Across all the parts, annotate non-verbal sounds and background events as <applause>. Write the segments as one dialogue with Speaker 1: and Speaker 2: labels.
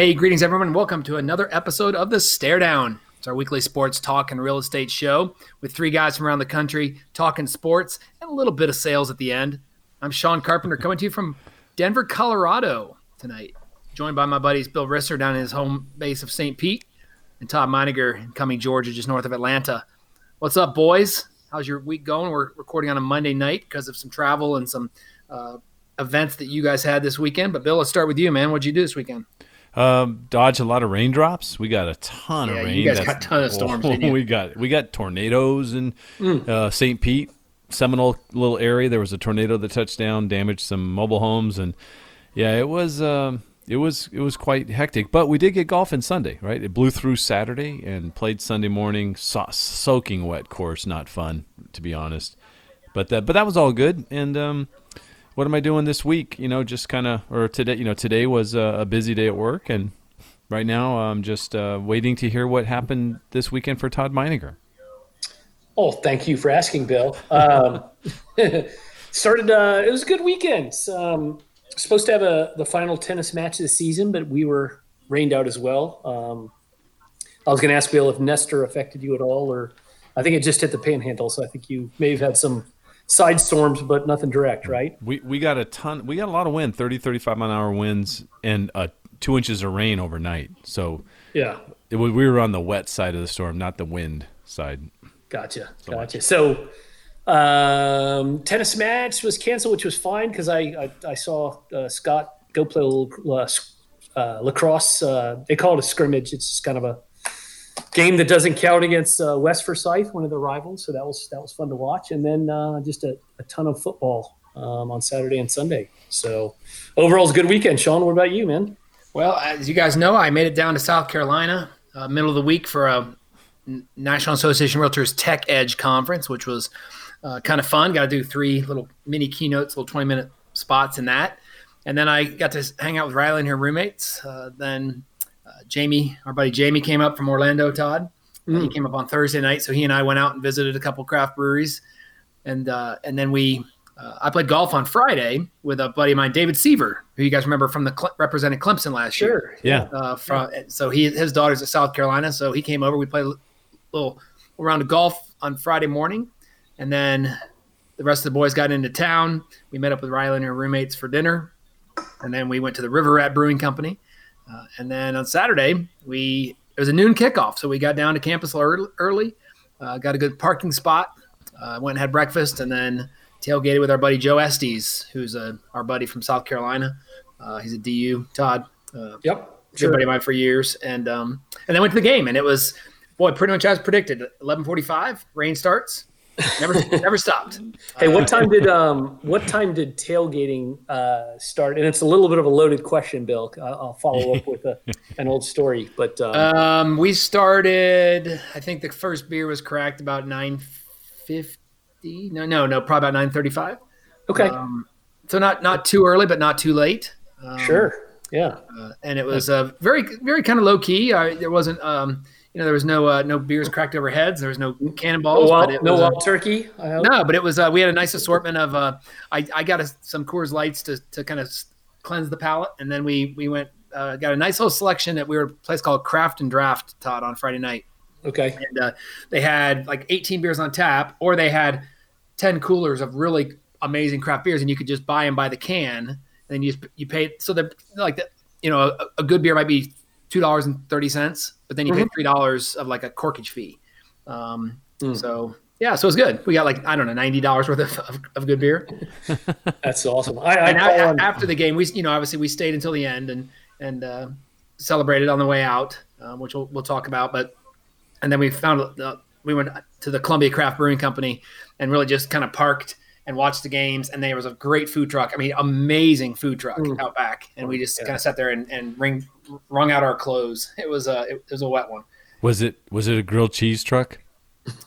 Speaker 1: Hey, greetings, everyone. Welcome to another episode of The Stare Down. It's our weekly sports talk and real estate show with three guys from around the country talking sports and a little bit of sales at the end. I'm Sean Carpenter coming to you from Denver, Colorado tonight, joined by my buddies Bill Risser down in his home base of St. Pete and Todd Meiniger in Cumming, Georgia, just north of Atlanta. What's up, boys? How's your week going? We're recording on a Monday night because of some travel and some uh, events that you guys had this weekend. But Bill, let's start with you, man. What'd you do this weekend?
Speaker 2: Um, dodge a lot of raindrops. We got a ton
Speaker 1: Yeah,
Speaker 2: of
Speaker 1: you
Speaker 2: rain.
Speaker 1: guys
Speaker 2: That's-
Speaker 1: got a ton of storms, <laughs> didn't
Speaker 2: we got we got tornadoes in
Speaker 1: Mm.
Speaker 2: uh, St. Pete, Seminole little area. There was a tornado that touched down, damaged some mobile homes, and yeah, it was um, it was it was quite hectic. But we did get golf in Sunday, right? It blew through Saturday and played Sunday morning. So- soaking wet course, not fun to be honest. But that but that was all good. And um, what am I doing this week? You know, just kind of or today. You know, today was a, a busy day at work, and right now I'm just uh, waiting to hear what happened this weekend for Todd Meininger.
Speaker 3: Oh, thank you for asking, Bill. Um, <laughs> started. Uh, it was a good weekend. Um, supposed to have a the final tennis match of the season, but we were rained out as well. Um, I was going to ask Bill if Nestor affected you at all, or I think it just hit the Panhandle. So I think you may have had some side storms, but nothing direct, right?
Speaker 2: We we got a ton. We got a lot of wind, 30, 35 mile an hour winds, and uh, two inches of rain overnight. So
Speaker 3: Yeah.
Speaker 2: it, we were on the wet side of the storm, not the wind side.
Speaker 3: Gotcha. Gotcha. So, um, tennis match was canceled, which was fine because I, I I saw uh, Scott go play a little uh, uh, lacrosse. Uh, they call it a scrimmage. It's just kind of a game that doesn't count against uh, West Forsyth, one of the rivals. So that was that was fun to watch. And then uh, just a, a ton of football um, on Saturday and Sunday. So overall, it's a good weekend. Sean, what about you, man?
Speaker 1: Well, as you guys know, I made it down to South Carolina uh, middle of the week for a National Association Realtors Tech Edge conference, which was uh, kind of fun. Got to do three little mini keynotes, little 20 minute spots in that. And then I got to hang out with Riley and her roommates. Uh, then uh, Jamie, our buddy Jamie, came up from Orlando, Todd. Uh, he came up on Thursday night. So he and I went out and visited a couple craft breweries. And, uh, and then we, uh, I played golf on Friday with a buddy of mine, David Seaver, who you guys remember from the Cle- represented Clemson last year
Speaker 2: Yeah.
Speaker 1: uh, from so he his daughter's at South Carolina, so he came over. We played a little round of golf on Friday morning, and then the rest of the boys got into town. We met up with Riley and her roommates for dinner, and then we went to the River Rat Brewing Company, uh, and then on Saturday we it was a noon kickoff, so we got down to campus early. early uh, got a good parking spot. Uh, went and had breakfast, and then tailgated with our buddy Joe Estes, who's a, our buddy from South Carolina. Uh, he's a DU. Todd, uh,
Speaker 3: Yep.
Speaker 1: good buddy of mine for years, and um, and then went to the game, and it was boy pretty much as predicted. Eleven forty-five, rain starts, never never stopped.
Speaker 3: Hey, what time did um what time did tailgating uh, start? And it's a little bit of a loaded question, Bill. I- I'll follow up with a, an old story, but um,
Speaker 1: Um, we started. I think the first beer was cracked about nine fifty. No, no, no, probably about nine thirty-five.
Speaker 3: okay,
Speaker 1: Um, so not not too early, but not too late. Um,
Speaker 3: sure, yeah,
Speaker 1: uh, and it was uh, very very kind of low key. Uh, there wasn't. Um, you know, there was no uh, no beers cracked over heads. There was no
Speaker 3: no
Speaker 1: cannonballs. but
Speaker 3: wild,
Speaker 1: it
Speaker 3: no
Speaker 1: was,
Speaker 3: wild turkey. I hope.
Speaker 1: No, but it was. Uh, we had a nice assortment of. Uh, I I got a, some Coors Lights to to kind of cleanse the palate, and then we we went uh, got a nice little selection at we were at a place called Craft and Draft Todd on Friday night,
Speaker 3: Okay,
Speaker 1: and uh, they had like 18 beers on tap, or they had 10 coolers of really amazing craft beers, and you could just buy them by the can, and then you you pay. So they're like the, you know a, a good beer might be two dollars and thirty cents, but then you pay three dollars of like a corkage fee. Um,
Speaker 3: Mm.
Speaker 1: So yeah, so it was good. We got like I don't know ninety dollars worth of, of, of good beer. <laughs>
Speaker 3: that's awesome. I, I
Speaker 1: And a- after the game, we you know obviously we stayed until the end and and uh, celebrated on the way out, um, which we'll, we'll talk about. But and then we found uh, we went to the Columbia Craft Brewing Company and really just kind of parked and watched the games. And there was a great food truck. I mean, amazing food truck
Speaker 3: Mm.
Speaker 1: out back. And we just
Speaker 3: Yeah.
Speaker 1: kind of sat there and, and wring, wrung out our clothes. It was a it was a wet one.
Speaker 2: Was it was it a grilled cheese truck?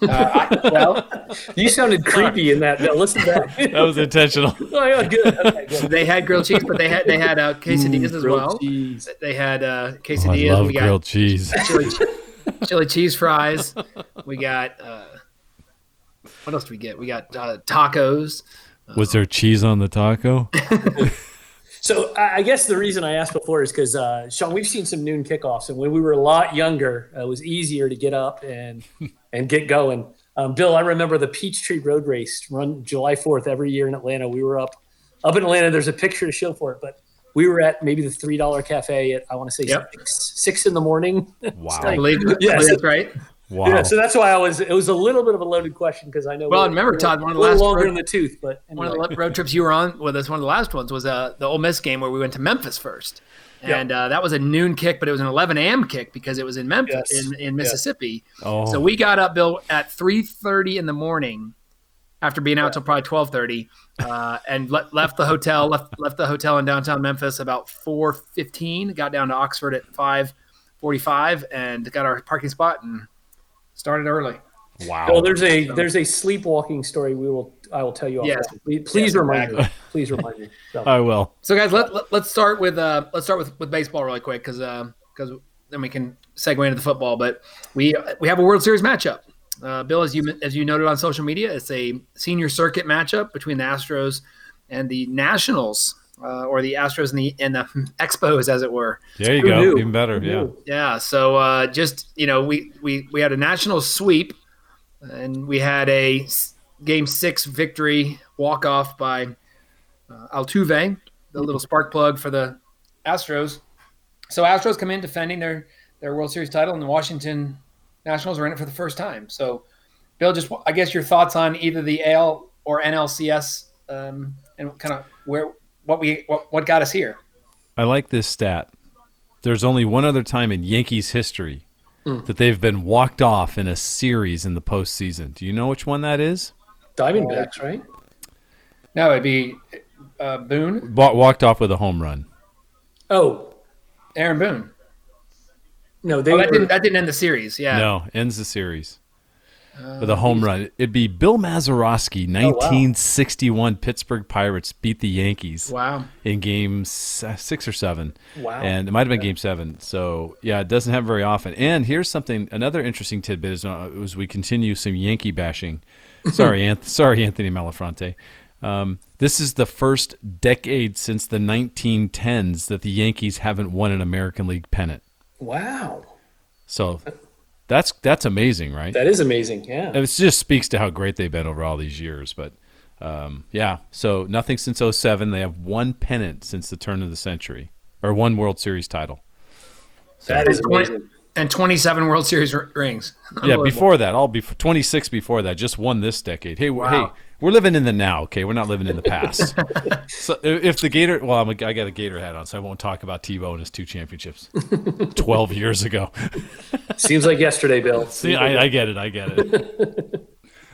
Speaker 1: Uh, I, well,
Speaker 3: you sounded creepy in that. Bill. Listen to that.
Speaker 2: That was intentional. <laughs>
Speaker 3: oh, yeah, good. Okay, good.
Speaker 1: they had grilled cheese, but they had they had uh, quesadillas as well.
Speaker 3: cheese.
Speaker 1: They had uh,
Speaker 2: Oh, I
Speaker 1: quesadillas.
Speaker 2: love
Speaker 1: we got
Speaker 2: grilled cheese.
Speaker 1: chili, <laughs> chili cheese fries. We got uh, what else do we get? We got uh, tacos.
Speaker 2: Was there cheese on the taco? <laughs>
Speaker 3: So I I guess the reason I asked before is because uh, Sean, we've seen some noon kickoffs, and when we were a lot younger, uh, it was easier to get up and <laughs> and get going. Um, Bill, I remember the Peachtree Road Race run July Fourth every year in Atlanta. We were up up in Atlanta. There's a picture to show for it, but we were at maybe the three dollar cafe at I want to say
Speaker 1: Yep.
Speaker 3: six, six in the morning. <laughs>
Speaker 2: Wow.
Speaker 1: I believe, I
Speaker 3: Yes.
Speaker 1: that's right.
Speaker 2: Wow.
Speaker 3: Yeah, so that's why I was. It was a little bit of a loaded question because I know.
Speaker 1: Well,
Speaker 3: we're-
Speaker 1: and remember, Todd, one of the last
Speaker 3: longer
Speaker 1: road-
Speaker 3: in the tooth, but
Speaker 1: One of the road trips you were on with us, one of the last ones was uh, the Ole Miss game where we went to Memphis first. And uh, that was a noon kick, but it was an 11 a.m. kick because it was in Memphis,
Speaker 3: Yes.
Speaker 1: in, in Mississippi.
Speaker 2: Oh.
Speaker 1: So we got up, Bill, at 3:30 in the morning, after being out till probably 12:30, uh, and le- left the hotel. left left the hotel in downtown Memphis about 4:15. Got down to Oxford at 5:45, and got our parking spot and started early.
Speaker 2: wow.
Speaker 3: Well, there's a there's a sleepwalking story we will I will tell you. off
Speaker 1: Yes.
Speaker 3: Please, please
Speaker 1: Yes,
Speaker 3: remind
Speaker 1: exactly.
Speaker 3: me. Please remind me. <laughs> So,
Speaker 2: I will.
Speaker 1: So guys, let, let us start with uh let's start with, with baseball really quick because because then we can segue into the football. But we we have a World Series matchup. Uh, Bill, as you as you noted on social media, it's a senior circuit matchup between the Astros and the Nationals, uh, or the Astros and the and the <laughs> Expos, as it were.
Speaker 2: There you
Speaker 3: Who
Speaker 2: go.
Speaker 3: knew?
Speaker 2: Even better.
Speaker 3: Who
Speaker 2: Yeah.
Speaker 3: knew?
Speaker 1: Yeah. So uh, just you know, we we we had a national sweep, and we had a game six victory walk off by uh, Altuve, the little spark plug for the Astros. So Astros come in defending their their World Series title, and the Washington Nationals are in it for the first time. So, Bill, just I guess your thoughts on either the AL or NLCS, um, and kind of where what we what, what got us here.
Speaker 2: I like this stat. There's only one other time in Yankees history that they've been walked off in a series in the postseason. Do you know which one that is?
Speaker 3: Diamondbacks, right?
Speaker 1: No, it'd be uh, Boone,
Speaker 2: Wa- walked off with a home run.
Speaker 3: Oh
Speaker 1: Aaron Boone.
Speaker 3: no, they
Speaker 1: Oh, that
Speaker 3: were,
Speaker 1: didn't that didn't end the series. Yeah.
Speaker 2: No, ends the series with a home run. It'd be Bill Mazeroski, 1961 Pittsburgh Pirates beat the Yankees
Speaker 1: Wow.
Speaker 2: in game six or seven.
Speaker 3: Wow.
Speaker 2: And it might have been game seven. So, yeah, it doesn't happen very often. And here's something, another interesting tidbit is uh, as we continue some Yankee bashing. <laughs> Sorry, Anth- sorry, Anthony Malafronte. Um, this is the first decade since the 1910s that the Yankees haven't won an American League pennant.
Speaker 3: wow,
Speaker 2: So that's that's amazing, right?
Speaker 3: that is amazing. Yeah.
Speaker 2: It just speaks to how great they've been over all these years. But um, yeah, so nothing since 07. They have one pennant since the turn of the century, or one World Series title.
Speaker 3: That is amazing.
Speaker 1: And 27 World Series r- rings.
Speaker 2: Yeah, before that, all before 26 before that, just one this decade. Hey,
Speaker 1: Wow.
Speaker 2: hey, we're living in the now. Okay, we're not living in the past. <laughs> so if the Gator, well, I'm a, I got a Gator hat on, so I won't talk about Tebow and his two championships <laughs> 12 years ago.
Speaker 3: Seems like yesterday, Bill. <laughs>
Speaker 2: See, I, I get it. I get it.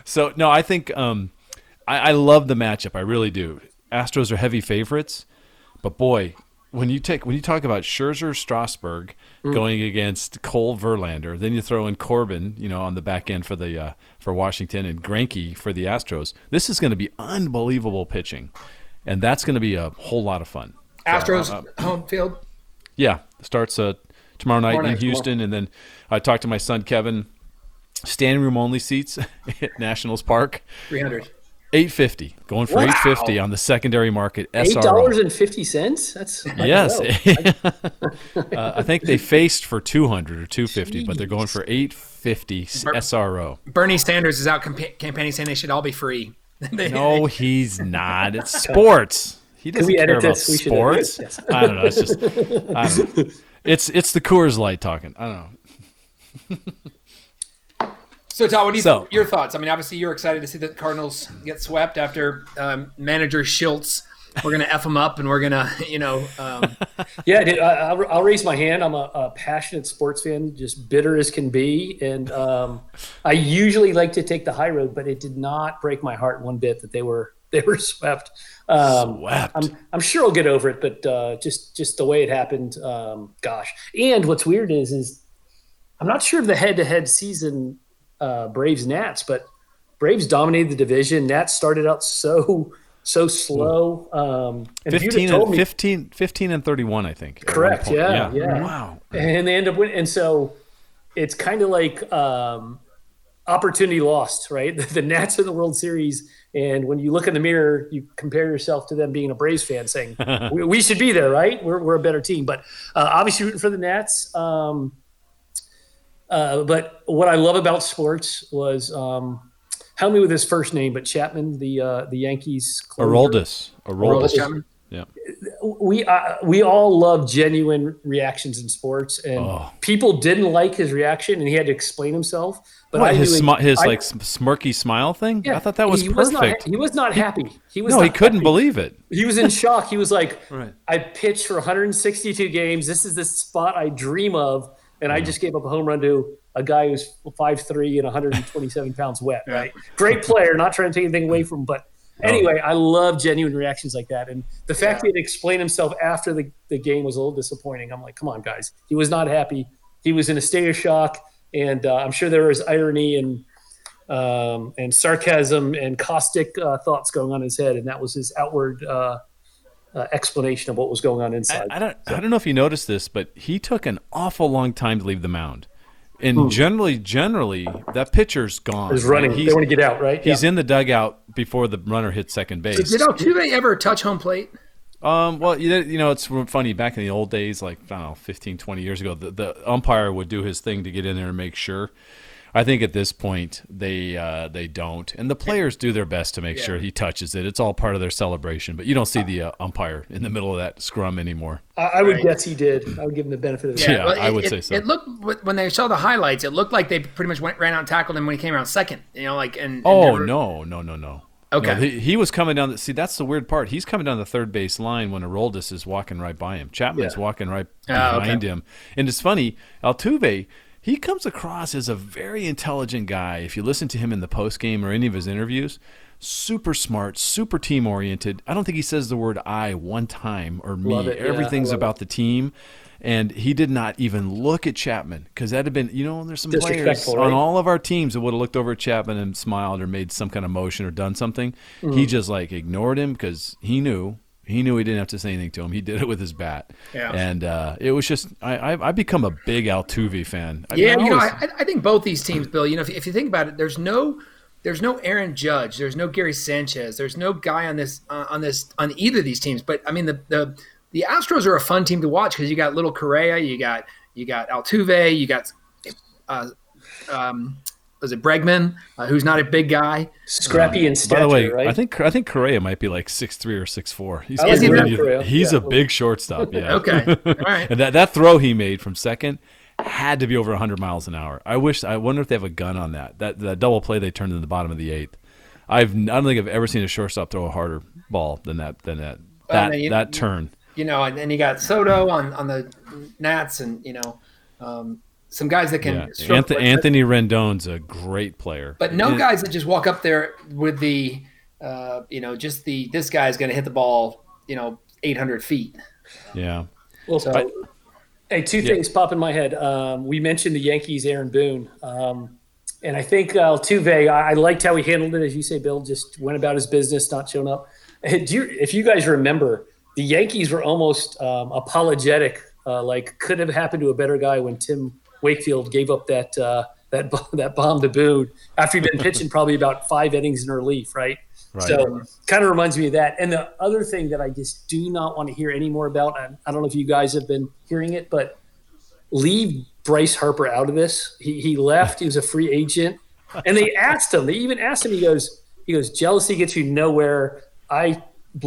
Speaker 2: so no, I think um, I, I love the matchup. I really do. Astros are heavy favorites, but boy, when you take when you talk about Scherzer, Strasburg going against Cole Verlander, then you throw in Corbin, you know, on the back end for the uh, for Washington and Greinke for the Astros. This is going to be unbelievable pitching, and that's going to be a whole lot of fun.
Speaker 1: Astros
Speaker 2: uh,
Speaker 1: home field.
Speaker 2: Yeah, starts uh, tomorrow night
Speaker 1: Tomorrow
Speaker 2: in
Speaker 1: night,
Speaker 2: Houston, and then I talked to my son Kevin. Standing room only seats <laughs> at Nationals Park,
Speaker 1: 300.
Speaker 2: Eight fifty, going for
Speaker 3: Wow.
Speaker 2: eight fifty on the secondary market.
Speaker 3: Eight
Speaker 2: SRO.
Speaker 3: dollars fifty. That's
Speaker 2: Yes, <laughs>
Speaker 3: I
Speaker 2: uh, I think they faced for two hundred or two fifty, but they're going for eight fifty SRO.
Speaker 1: Bernie Sanders is out campa- campaigning saying they should all be free. <laughs>
Speaker 2: No, he's not. It's sports. He doesn't
Speaker 3: we
Speaker 2: care
Speaker 3: edit
Speaker 2: about
Speaker 3: this? We should
Speaker 2: sports. I don't know. It's just, I don't know. <laughs> It's it's the Coors Light talking. I don't know.
Speaker 1: So, Todd, what do you
Speaker 2: So-
Speaker 1: your thoughts? I mean, obviously, you're excited to see the Cardinals get swept after um, manager Shildt. We're gonna f them up, and we're gonna, you know, um, <laughs>
Speaker 3: Yeah, dude, I, I'll, I'll raise my hand. I'm a, a passionate sports fan, just bitter as can be, and um, I usually like to take the high road, but it did not break my heart one bit that they were they were <laughs> swept. Um,
Speaker 2: Swept.
Speaker 3: I'm I'm sure I'll get over it, but uh, just just the way it happened, um, gosh. And what's weird is is I'm not sure of the head to head season uh, Braves Nats, but Braves dominated the division. Nats started out so so slow. Um, and if you'd have
Speaker 2: 15
Speaker 3: told
Speaker 2: and,
Speaker 3: me-
Speaker 2: 15, 15 and 31, I think.
Speaker 3: Correct,
Speaker 2: point.
Speaker 3: yeah, yeah.
Speaker 2: Wow.
Speaker 3: and they end up winning. And so it's kind of like um, opportunity lost, right? <laughs> The, the Nats in the World Series, and when you look in the mirror, you compare yourself to them being a Braves fan, saying <laughs> we, we, should be there, right? We're, we're a better team, but uh, obviously rooting for the Nats. Um, uh, but what I love about sports was um, help me with his first name, but Chapman, the uh, the Yankees.
Speaker 2: Aroldis. Aroldis. Aroldis
Speaker 3: yeah. We uh, we all love genuine reactions in sports, and oh. people didn't like his reaction, and he had to explain himself.
Speaker 2: But what, his sm- his I, like smirky smile thing. Yeah, I thought that was he perfect.
Speaker 3: Was not, he was not happy. He was
Speaker 2: no, he couldn't happy. believe it.
Speaker 3: He was in <laughs> shock. He was like, right. "I pitched for 162 games. This is the spot I dream of, and I just gave up a home run to a guy who's 5'3 and 127 pounds wet. Right? Great player. Not trying to take anything away from, him, but Anyway, I love genuine reactions like that. And the fact yeah. that he explained himself after the, the game was a little disappointing. I'm like, come on, guys. He was not happy. He was in a state of shock. And uh, I'm sure there was irony and um, and sarcasm and caustic uh, thoughts going on in his head. And that was his outward uh, uh explanation of what was going on inside.
Speaker 2: I, I don't, so. I don't know if you noticed this, but he took an awful long time to leave the mound. And hmm. generally, generally, that pitcher's gone.
Speaker 3: He's running. He's, they want to get out, right?
Speaker 2: He's yeah. in the dugout before the runner hits second base.
Speaker 1: Did Altuve ever touch home plate?
Speaker 2: Um, well, you know, it's funny. Back in the old days, like, I don't know, 15, 20 years ago, the, the umpire would do his thing to get in there and make sure. I think at this point they uh, they don't, and the players do their best to make yeah. sure he touches it. It's all part of their celebration, but you don't see the uh, umpire in the middle of that scrum anymore.
Speaker 3: I, I would right. guess he did. I would give him the benefit of the
Speaker 2: doubt. Yeah, well, I would
Speaker 1: it,
Speaker 2: say so.
Speaker 1: It looked when they saw the highlights, it looked like they pretty much went ran out and tackled him when he came around second. You know, like and, and
Speaker 2: oh never... no no no no.
Speaker 1: Okay.
Speaker 2: No, he, he, was coming down. The, see, that's the weird part. He's coming down the third base line when Aroldis is walking right by him. Chapman's yeah. walking right behind oh, okay. him. And it's funny, Altuve he comes across as a very intelligent guy. If you listen to him in the post game or any of his interviews, super smart, super team oriented. I don't think he says the word "I" one time or me. It, Everything's yeah, about it. the team. And he did not even look at Chapman because that had been, you know, there's some players right? on all of our teams that would have looked over at Chapman and smiled or made some kind of motion or done something. Mm-hmm. He just like ignored him because he knew he knew he didn't have to say anything to him. He did it with his bat. Yeah. And uh, it was just I, I I become a big Altuve fan.
Speaker 1: I yeah, mean, you always... know, I, I think both these teams, Bill. You know, if, if you think about it, there's no there's no Aaron Judge, there's no Gary Sanchez, there's no guy on this uh, on this on either of these teams. But I mean, the the the Astros are a fun team to watch because you got little Correa, you got you got Altuve, you got uh, um, was it Bregman, uh, who's not a big guy,
Speaker 3: scrappy um, and stature. By the way, right?
Speaker 2: I think I think Correa might be like six three or six four. He's, he's, really, he's yeah. a big shortstop. Yeah.
Speaker 1: okay. <laughs> All right.
Speaker 2: and that that throw he made from second had to be over 100 miles an hour. I wish. I wonder if they have a gun on that. That that double play they turned in the bottom of the eighth. I've I don't think I've ever seen a shortstop throw a harder ball than that than that well, that you, that turn.
Speaker 1: You know, and then you got Soto on on the Nats, and you know. Um, some guys that can.
Speaker 2: Yeah. Anthony, Anthony Rendon's a great player,
Speaker 1: but no and, guys that just walk up there with the, uh, you know, just the this guy is going to hit the ball, you know, 800 feet.
Speaker 2: Yeah.
Speaker 3: Well, so, I, hey, two yeah. things pop in my head. Um, we mentioned the Yankees, Aaron Boone, um, and I think uh, Altuve. I, I liked how he handled it, as you say, Bill. Just went about his business, not showing up. Do you, if you guys remember, the Yankees were almost um, apologetic, uh, like could have happened to a better guy when Tim Wakefield gave up that uh, that <laughs> that bomb to Boone after he'd been <laughs> pitching probably about five innings in relief, right? right. So kind of reminds me of that. And the other thing that I just do not want to hear any more about, I, I don't know if you guys have been hearing it, but leave Bryce Harper out of this. He he left. He was a free agent, and they asked him. They even asked him. He goes, he goes, jealousy gets you nowhere. I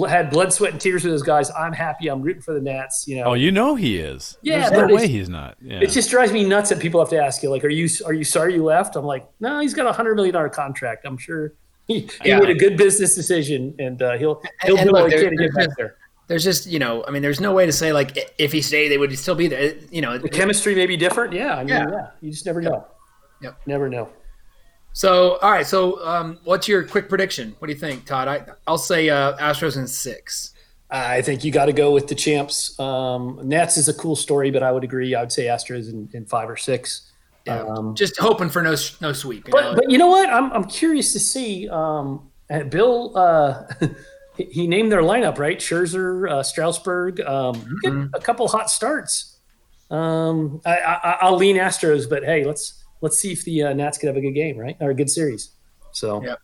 Speaker 3: had blood, sweat, and tears with those guys. I'm happy. I'm rooting for the Nats. You know.
Speaker 2: Oh, you know he is.
Speaker 3: Yeah,
Speaker 2: There's no way he's not. Yeah.
Speaker 3: It just drives me nuts that people have to ask you, like, "Are you are you sorry you left?" I'm like, "No, he's got a hundred million dollar contract. I'm sure he, he yeah. made a good business decision, and uh, he'll he'll and, do what he can to get back there."
Speaker 1: There's just you know, I mean, there's no way to say like if he stayed, they would still be there. You know,
Speaker 3: the chemistry may be different. Yeah, I mean, yeah. yeah. You just never know.
Speaker 1: Yep.
Speaker 3: Never know.
Speaker 1: So, all right. So, um, what's your quick prediction? What do you think, Todd? I, I'll say uh, Astros in six.
Speaker 3: I think you got to go with the champs. Um, Nats is a cool story, but I would agree. I would say Astros in, in five or six.
Speaker 1: Yeah, um, just hoping for no no sweep.
Speaker 3: but know? but you know what? I'm I'm curious to see. Um, Bill uh, <laughs> he named their lineup right. Scherzer, uh, Strasburg. Um, mm-hmm. a couple hot starts. Um, I, I, will lean Astros, but hey, let's let's see if the uh, Nats could have a good game, right, or a good series. So,
Speaker 1: Yep.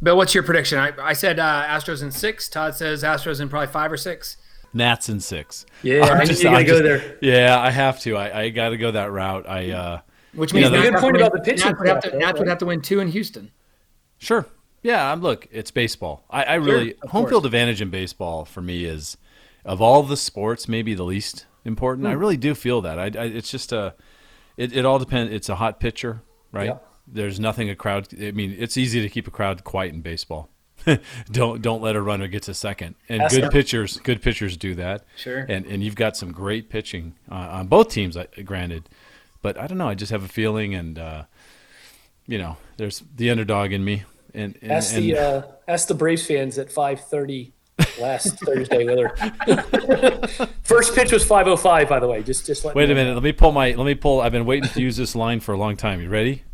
Speaker 1: Bill, what's your prediction? I, I said uh, Astros in six. Todd says Astros in probably five or six.
Speaker 2: Nats in six.
Speaker 3: yeah, I
Speaker 2: just-
Speaker 3: you gotta go
Speaker 2: just-
Speaker 3: there.
Speaker 2: Yeah, I have to. I, I got to go that route. I uh,
Speaker 1: Which
Speaker 2: You
Speaker 1: means
Speaker 2: know, the good
Speaker 3: point
Speaker 1: win-
Speaker 3: about the pitching
Speaker 1: Nats would have to,
Speaker 3: though,
Speaker 1: Nats would have to win two in Houston.
Speaker 2: Sure. Yeah, I'm look, it's baseball. I, I really
Speaker 1: of
Speaker 2: home
Speaker 1: course.
Speaker 2: field advantage in baseball for me is of all the sports maybe the least important.
Speaker 1: Hmm.
Speaker 2: I really do feel that. I, I it's just a it, it all depends. It's a hot pitcher, right?
Speaker 3: Yeah.
Speaker 2: There's nothing a crowd. I mean, it's easy to keep a crowd quiet in baseball. <laughs> don't don't let a runner get to second. And
Speaker 3: That's
Speaker 2: good
Speaker 3: it.
Speaker 2: pitchers, good pitchers do that.
Speaker 1: Sure.
Speaker 2: And and you've got some great pitching uh, on both teams. Granted, but I don't know. I just have a feeling, and uh, you know, there's the underdog in me. And, and,
Speaker 3: Ask
Speaker 2: and
Speaker 3: the uh, ask the Braves fans at five thirty last Thursday whether <laughs> first pitch was five oh five. By the way, just just let
Speaker 2: wait
Speaker 3: me
Speaker 2: a
Speaker 3: know.
Speaker 2: minute. Let me pull my. Let me pull. I've been waiting to use this line for a long time. You ready?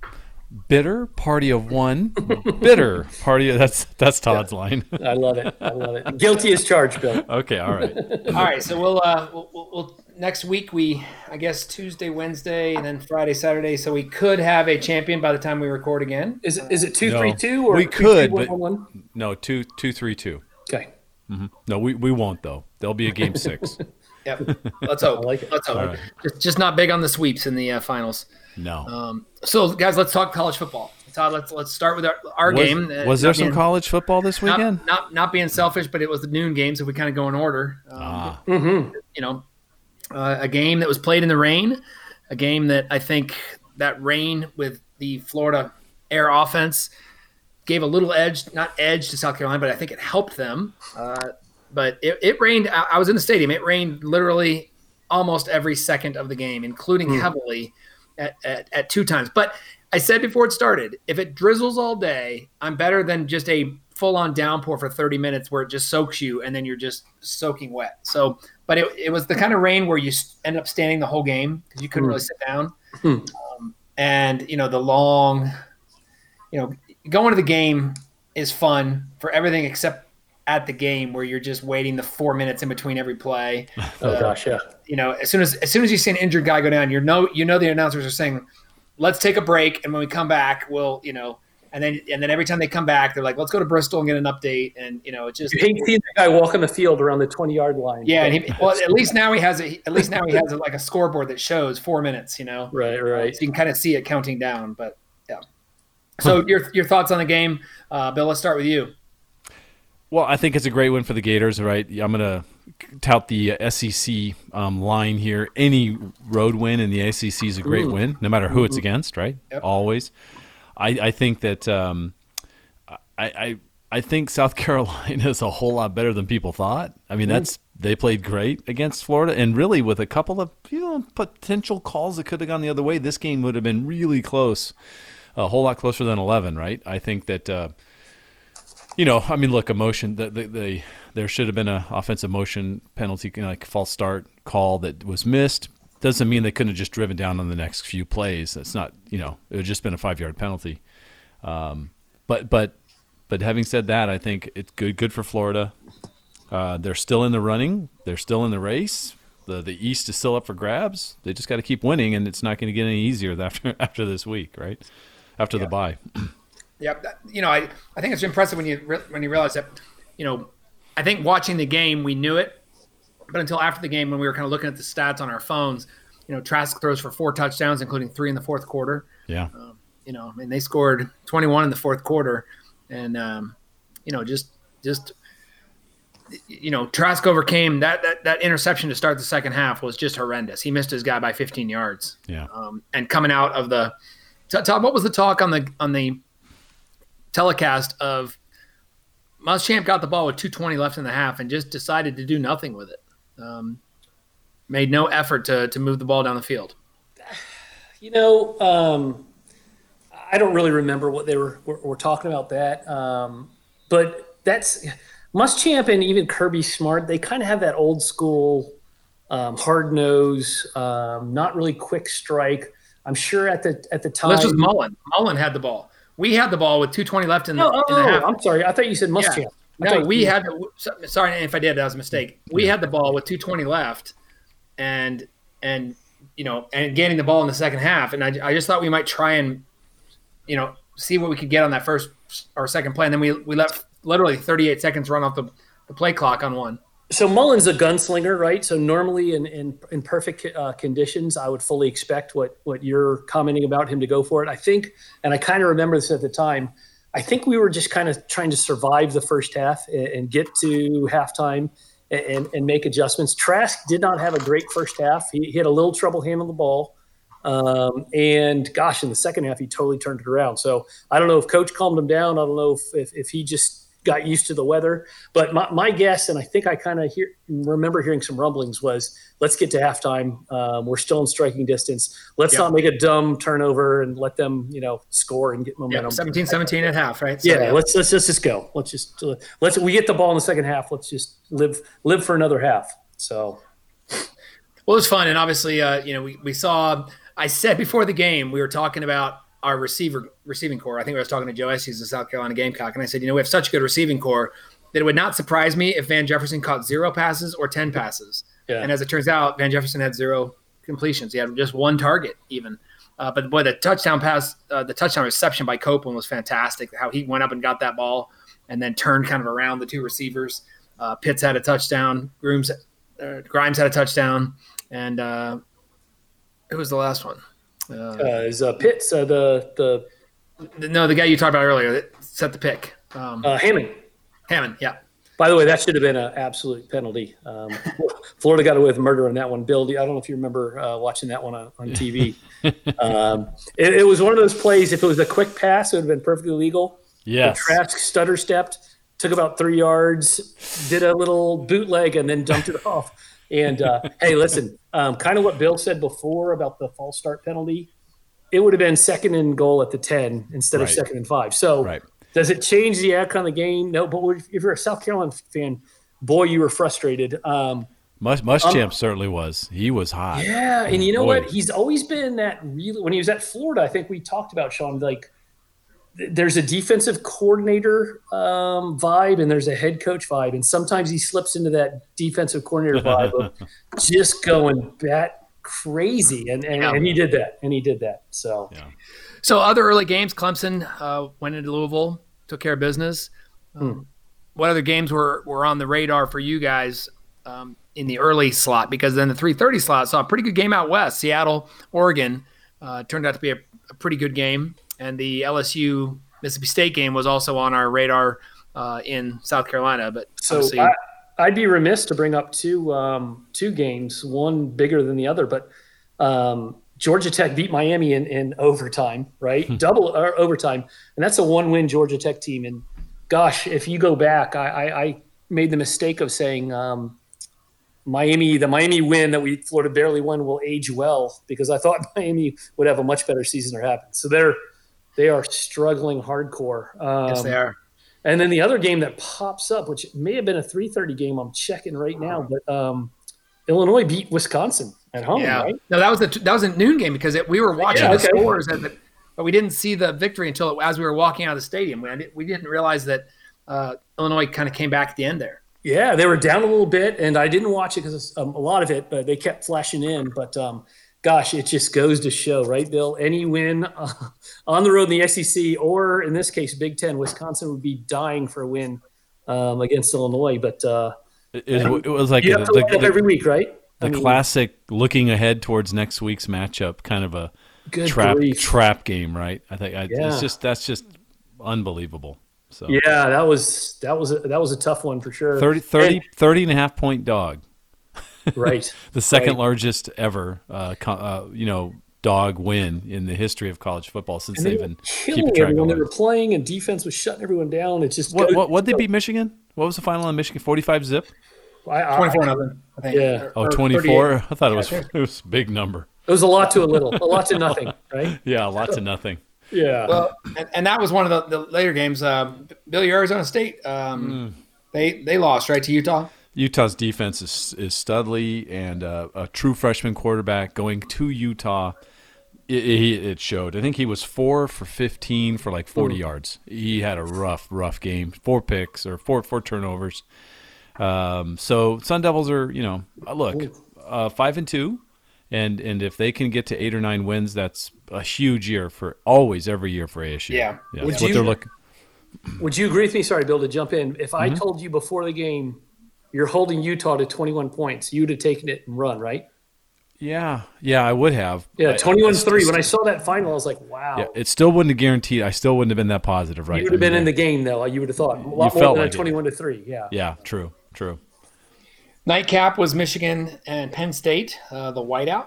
Speaker 2: Bitter party of one. <laughs> Bitter party. Of, that's that's Todd's line.
Speaker 3: I love it. I love it. Guilty as charged, Bill.
Speaker 2: okay. All right.
Speaker 1: All right, so we'll, uh, we'll, we'll, we'll next week we I guess Tuesday, Wednesday, and then Friday, Saturday. So we could have a champion by the time we record again.
Speaker 3: Is it is it two
Speaker 2: No.
Speaker 3: three two or
Speaker 2: We could,
Speaker 3: three, one,
Speaker 2: but-
Speaker 3: one, one?
Speaker 2: No. Two two three two.
Speaker 3: Okay.
Speaker 2: No, we, we won't though. There'll be a game six. <laughs>
Speaker 1: Yep. <laughs> Let's hope.
Speaker 3: Like it.
Speaker 1: Let's hope.
Speaker 2: All right.
Speaker 1: Just, just not big on the sweeps in the uh, finals.
Speaker 2: No.
Speaker 1: Um, so guys, let's talk college football. Todd, let's let's start with our, our
Speaker 2: was,
Speaker 1: game. Uh,
Speaker 2: was there
Speaker 1: not
Speaker 2: some college football this
Speaker 1: Not,
Speaker 2: weekend?
Speaker 1: not not being selfish, but it was the noon games. If we kind of go in order, um,
Speaker 2: ah.
Speaker 3: Mm-hmm.
Speaker 1: you know, uh, a game that was played in the rain, a game that I think that rain with the Florida Air offense gave a little edge, not edge to South Carolina, but I think it helped them. Uh, but it, it rained. I, I was in the stadium. It rained literally almost every second of the game, including heavily at, at, at two times. But I said before it started, if it drizzles all day, I'm better than just a full on downpour for 30 minutes where it just soaks you and then you're just soaking wet. So, but it, it was the kind of rain where you end up standing the whole game because you couldn't
Speaker 3: Hmm.
Speaker 1: really sit down.
Speaker 3: Hmm.
Speaker 1: Um, and, you know, the long, you know, going to the game is fun for everything except at the game where you're just waiting the four minutes in between every play <laughs>
Speaker 3: Oh
Speaker 1: Uh,
Speaker 3: gosh, yeah.
Speaker 1: you know, as soon as as soon as you see an injured guy go down, you know you know the announcers are saying, "Let's take a break, and when we come back, we'll you know." And then and then every time they come back, they're like, "Let's go to Bristol and get an update." And you know, it just
Speaker 3: You hate seeing that guy walk on the field around the twenty yard line.
Speaker 1: yeah. And he, <laughs> well, at least now he has a at least now he has a, like a scoreboard that shows four minutes. You know,
Speaker 3: right, right.
Speaker 1: so you can kind of see it counting down. But. So your your thoughts on the game, uh, Bill? Let's start with you.
Speaker 2: Well, I think it's a great win for the Gators. Right, I'm gonna tout the uh, SEC um, line here. Any road win in the SEC is a great win, no matter who it's against. Right,
Speaker 1: Yep.
Speaker 2: always. I, I think that um, I, I I think South <laughs> Carolina is a whole lot better than people thought. I mean, that's they played great against Florida, and really with a couple of you know potential calls that could have gone the other way, this game would have been really close, a whole lot closer than 11. Right? I think that. Uh, you know, I mean, look, emotion. The, the, the, there should have been an offensive motion penalty, you know, like false start call that was missed. Doesn't mean they couldn't have just driven down on the next few plays. That's not, you know, it would just been a five yard penalty. Um, but but but having said that, I think it's good good for Florida. Uh, they're still in the running. They're still in the race. The the East is still up for grabs. They just got to keep winning, and it's not going to get any easier <laughs> after after this week, right? After the bye.
Speaker 1: Yeah, you know, I, I think it's impressive when you re- when you realize that, you know, I think watching the game we knew it, but until after the game when we were kind of looking at the stats on our phones, you know, Trask throws for four touchdowns, including three in the fourth quarter.
Speaker 2: Yeah.
Speaker 1: You know, I mean, they scored 21 in the fourth quarter, and um, you know, just just you know, Trask overcame that that that interception to start the second half was just horrendous. He missed his guy by 15 yards
Speaker 2: Yeah.
Speaker 1: um, and coming out of the Todd, what was the talk on the on the telecast of Muschamp got the ball with 220 left in the half and just decided to do nothing with it. Um, made no effort to to move the ball down the field.
Speaker 3: You know, um, I don't really remember what they were were, were talking about that, um, but that's Muschamp and even Kirby Smart. They kind of have that old school, um, hard nose, um, not really quick strike. I'm sure at the at the time.
Speaker 1: This was Mullen. Mullen had the ball. We had the ball with 220 left in the,
Speaker 3: oh,
Speaker 1: in the oh, half.
Speaker 3: oh, I'm sorry. I thought you said Muschamp. I
Speaker 1: No, we
Speaker 3: you-
Speaker 1: had. Sorry if I did. That was a mistake. We had the ball with 220 left, and and you know, and gaining the ball in the second half. And I, I just thought we might try and, you know, see what we could get on that first or second play. And then we, we let literally 38 seconds run off the, the play clock on one.
Speaker 3: So Mullen's a gunslinger, right? So normally in in, in perfect uh, conditions, I would fully expect what what you're commenting about him to go for it. I think, and I kind of remember this at the time. I think we were just kind of trying to survive the first half and, and get to halftime and, and, make adjustments. Trask did not have a great first half. He, he had a little trouble handling the ball. Um, and gosh, in the second half, he totally turned it around. So I don't know if coach calmed him down. I don't know if, if, if he just got used to the weather. But my, my guess, and I think I kind of hear remember hearing some rumblings, was let's get to halftime. Um, we're still in striking distance. Let's yep. not make a dumb turnover and let them, you know, score and get momentum.
Speaker 1: Yep, 17, 17 at half, right?
Speaker 3: So, yeah, yeah, let's let's just, just go. Let's just let's we get the ball in the second half. Let's just live live for another half. So,
Speaker 1: well, it was fun, and obviously, uh, you know, we we saw. I said before the game we were talking about our receiver receiving core. I think I was talking to Joe Estes, the South Carolina Gamecock, and I said, you know, we have such a good receiving core that it would not surprise me if Van Jefferson caught zero passes or ten passes. Yeah. And as it turns out, Van Jefferson had zero completions. He had just one target, even. Uh, but boy, the touchdown pass, uh, the touchdown reception by Copeland was fantastic. How he went up and got that ball, and then turned kind of around the two receivers. Uh, Pitts had a touchdown. Grooms, uh, Grimes had a touchdown, and uh, who was the last one?
Speaker 3: Uh, is uh, Pitts uh, the
Speaker 1: the no the guy you talked about earlier that set the pick?
Speaker 3: Um, uh, Hammond.
Speaker 1: Hammond, yeah.
Speaker 3: By the way, that should have been an absolute penalty. Um, <laughs> Florida got away with murder on that one. Bill, I don't know if you remember uh, watching that one on, on TV. <laughs> um, it, it, was one of those plays. If it was a quick pass, it would have been perfectly legal.
Speaker 2: Yeah.
Speaker 3: Trask stutter stepped, took about three yards, did a little bootleg, and then dumped it <laughs> off. And uh, <laughs> hey, listen, um, kind of what Bill said before about the false start penalty. It would have been second and goal at the ten instead right. of second and five. So right. does it change the outcome of the game? No, but if you're a South Carolina fan, boy, you were frustrated. Um,
Speaker 2: Mush, Muschamp um, certainly was. He was hot.
Speaker 3: Yeah, and you know boy. what? He's always been that. Really, when he was at Florida, I think we talked about Sean like there's a defensive coordinator um, vibe and there's a head coach vibe, and sometimes he slips into that defensive coordinator vibe of <laughs> just going bat crazy, and and, yeah. and, he did that, and he did that. So, yeah.
Speaker 1: so other early games, Clemson uh, went into Louisville, took care of business. Um, hmm. What other games were were on the radar for you guys? Um, in the early slot because then the 3:30 slot saw a pretty good game out west. Seattle, Oregon uh, turned out to be a, a pretty good game and the LSU Mississippi State game was also on our radar uh, in South Carolina. But
Speaker 3: so I, would be remiss to bring up two um, two games, one bigger than the other, but um, Georgia Tech beat Miami in, in overtime, right? Hmm. Double or overtime, and that's a one win Georgia Tech team. And gosh, if you go back, I, I, I made the mistake of saying. Um, Miami, the Miami win that we Florida barely won will age well because I thought <laughs> Miami would have a much better season or happen. So they're they are struggling hardcore.
Speaker 1: Um, yes, they are.
Speaker 3: And then the other game that pops up, which may have been a 3:30 game, I'm checking right now, but um, Illinois beat Wisconsin at home. Yeah. Right?
Speaker 1: No, that was the that was a noon game because it, we were watching yeah, okay. the scores, the, but we didn't see the victory until as we were walking out of the stadium. We, we didn't realize that uh, Illinois kind of came back at the end there.
Speaker 3: Yeah, they were down a little bit, and I didn't watch it because um, a lot of it, but they kept flashing in. But um, gosh, it just goes to show, right, Bill? Any win uh, on the road in the SEC, or in this case, Big Ten, Wisconsin would be dying for a win um, against Illinois. But uh,
Speaker 2: it, it, was like
Speaker 3: to the, the, every week, right?
Speaker 2: The I mean, classic looking ahead towards next week's matchup, kind of a trap grief. trap game, right? I think I, yeah. it's just that's just unbelievable. So
Speaker 3: yeah, that was that was a, that was a tough one for sure.
Speaker 2: 30, 30, and, 30 and a half point dog.
Speaker 3: Right. <laughs>
Speaker 2: the second
Speaker 3: right.
Speaker 2: largest ever, uh, uh, you know, dog win in the history of college football since
Speaker 3: and
Speaker 2: they've been
Speaker 3: keeping track everyone. They were playing and defense was shutting everyone down. It's just
Speaker 2: what what what they beat Michigan? What was the final on Michigan? Forty five zip.
Speaker 1: I, 24 nothing.
Speaker 3: I think. Yeah.
Speaker 2: Oh, 24? I thought it was it was a big number.
Speaker 3: It was a lot to a little, a lot to nothing, <laughs> right?
Speaker 2: Yeah, a lot to nothing. <laughs>
Speaker 3: Yeah.
Speaker 1: Well, and, and, that was one of the, the later games. Uh, Billy Arizona State, um, mm. they they lost right to Utah.
Speaker 2: Utah's defense is is Studley and uh, a true freshman quarterback going to Utah. It, it, it, showed. I think he was four for fifteen for like forty Ooh. yards. He had a rough, rough game. Four picks or four four turnovers. Um, so Sun Devils are, you know, uh, look, uh, five and two, and and if they can get to eight or nine wins, that's a huge year for always every year for ASU.
Speaker 1: Yeah.
Speaker 2: yeah
Speaker 3: Would
Speaker 2: that's what
Speaker 3: you-
Speaker 2: they're looking.
Speaker 3: Would you agree with me? Sorry, Bill, to jump in. If
Speaker 2: Mm-hmm.
Speaker 3: I told you before the game you're holding Utah to 21 points, you'd have taken it and run, right?
Speaker 2: Yeah, yeah, I would have.
Speaker 3: Yeah, 21
Speaker 2: I-
Speaker 3: 3. When I saw that final, I was like, wow.
Speaker 2: yeah, it still wouldn't have guaranteed. I still wouldn't have been that positive, right?
Speaker 3: you would have
Speaker 2: I mean,
Speaker 3: been in the game, though. You would have thought a lot more
Speaker 2: felt
Speaker 3: than
Speaker 2: like
Speaker 3: a
Speaker 2: it.
Speaker 3: 21 to 3. Yeah.
Speaker 2: Yeah, true, true.
Speaker 1: Nightcap was Michigan and Penn State, uh, the whiteout.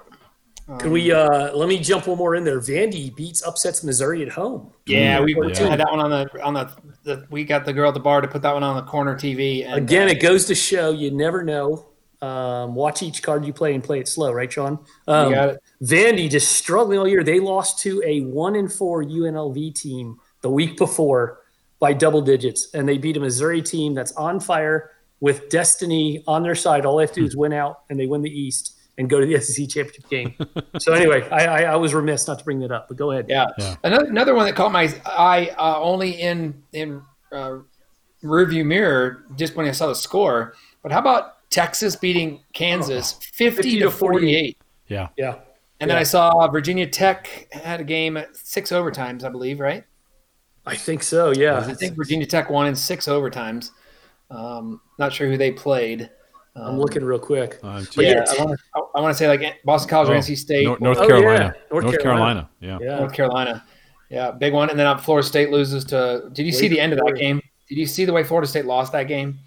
Speaker 3: Could we, uh, let me jump one more in there. Vandy beats upsets Missouri at home.
Speaker 1: Yeah, we
Speaker 2: Yeah.
Speaker 1: had that one on the on the, the. We got the girl at the bar to put that one on the corner TV. And,
Speaker 3: Again,
Speaker 1: uh,
Speaker 3: it goes to show you never know. Um, watch each card you play and play it slow, right, Sean? Um,
Speaker 1: you got it.
Speaker 3: Vandy just struggling all year. They lost to a one in four UNLV team the week before by double digits, and they beat a Missouri team that's on fire with destiny on their side. All they have to do is win out, and they win the East and go to the <laughs> SEC championship game. so anyway, I, I, I was remiss not to bring that up, but go ahead.
Speaker 1: Yeah.
Speaker 2: Yeah.
Speaker 1: Another another one that caught my eye uh, only in in uh, rearview mirror just when I saw the score. But how about Texas beating Kansas 50,
Speaker 3: 50
Speaker 1: to
Speaker 3: to
Speaker 1: 48?
Speaker 2: Yeah,
Speaker 3: Yeah.
Speaker 1: And then I saw Virginia Tech had a game at six overtimes, I believe, right?
Speaker 3: I think so. Yeah.
Speaker 1: I think Virginia Tech won in six overtimes. Um, not sure who they played.
Speaker 3: I'm looking real quick.
Speaker 2: uh,
Speaker 3: But
Speaker 1: Yeah,
Speaker 3: yeah,
Speaker 1: I want to. I say like Boston College or
Speaker 2: Oh,
Speaker 1: NC State,
Speaker 2: North, North
Speaker 3: Oh, yeah.
Speaker 2: Carolina,
Speaker 3: North
Speaker 2: North,
Speaker 3: Carolina.
Speaker 2: Carolina. Yeah.
Speaker 3: Yeah.
Speaker 1: North Carolina. Yeah, big one. And then uh, Florida State loses to. Did you see the end of that game? Did you see the way Florida State lost that game?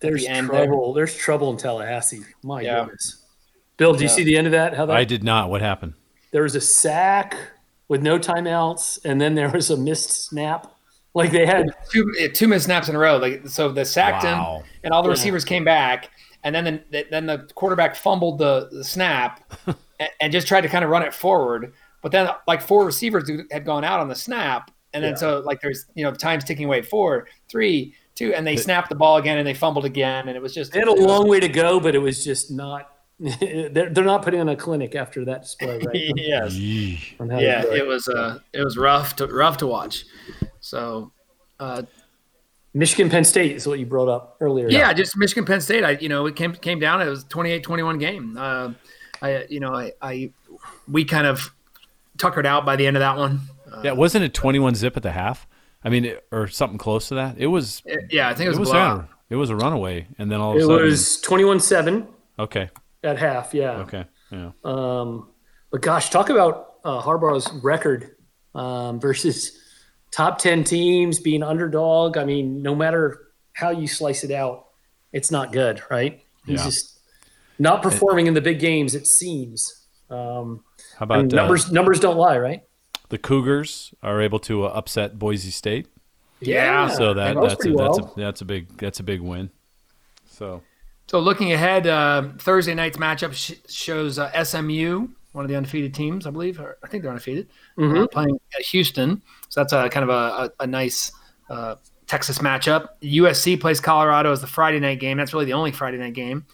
Speaker 3: There's
Speaker 1: the end there.
Speaker 3: trouble. There's trouble in Tallahassee. My
Speaker 1: Yeah.
Speaker 3: goodness. Bill, do you see the end of that? How that
Speaker 2: I did not. What happened?
Speaker 3: there was a sack with no timeouts, and then there was a missed snap. Like they had
Speaker 1: Two two missed snaps in a row. Like so, they sacked
Speaker 2: Wow.
Speaker 1: him, and all the
Speaker 3: Yeah.
Speaker 1: receivers came back, and then the, then the quarterback fumbled the, the snap, <laughs> and, and just tried to kind of run it forward. But then like four receivers had gone out on the snap, and then
Speaker 3: Yeah.
Speaker 1: so like there's you know time's ticking away. Four, three, two, and they snapped the ball again, and they fumbled again, and it was just
Speaker 3: they had a long way to go, but it was just not. <laughs> They're, they're not putting on a clinic after that display, right? <laughs>
Speaker 1: yes.
Speaker 2: Yee.
Speaker 3: On how to
Speaker 1: yeah, it was uh, it was rough to rough to watch. So, uh,
Speaker 3: Michigan Penn State is what you brought up earlier.
Speaker 1: yeah, just Michigan Penn State. I you know it came came down. It was 28-21 game. Uh, I you know I, I we kind of tuckered out by the end of that one. Uh,
Speaker 2: Yeah, wasn't it 21 zip at the half? I mean, it- or something close to that. It was.
Speaker 1: it- yeah, I think it
Speaker 2: It
Speaker 1: was,
Speaker 2: was
Speaker 1: a blowout.
Speaker 2: It was a runaway, and then all of a
Speaker 3: it was 21-7
Speaker 2: okay.
Speaker 3: at half. Yeah.
Speaker 2: Okay. Yeah.
Speaker 3: Um, but gosh, talk about uh, Harbaugh's record um, versus top 10 teams being underdog. I mean, no matter how you slice it out, it's not good, right? He's
Speaker 2: Yeah.
Speaker 3: just not performing in the big games, it seems. Um,
Speaker 2: How about
Speaker 3: mean,
Speaker 2: uh,
Speaker 3: numbers numbers don't lie, right?
Speaker 2: the Cougars are able to uh, upset Boise State?
Speaker 1: Yeah.
Speaker 2: So that
Speaker 3: that
Speaker 2: that's a,
Speaker 3: pretty
Speaker 2: that's
Speaker 3: well.
Speaker 2: a that's a big that's a big win. So
Speaker 1: So looking ahead, uh, Thursday night's matchup sh- shows uh, SMU, one of the undefeated teams, I believe. Or I think they're undefeated, uh, playing at Houston. So that's a kind of a, a, a nice uh, Texas matchup. USC plays Colorado as the Friday night game. That's really the only Friday night game.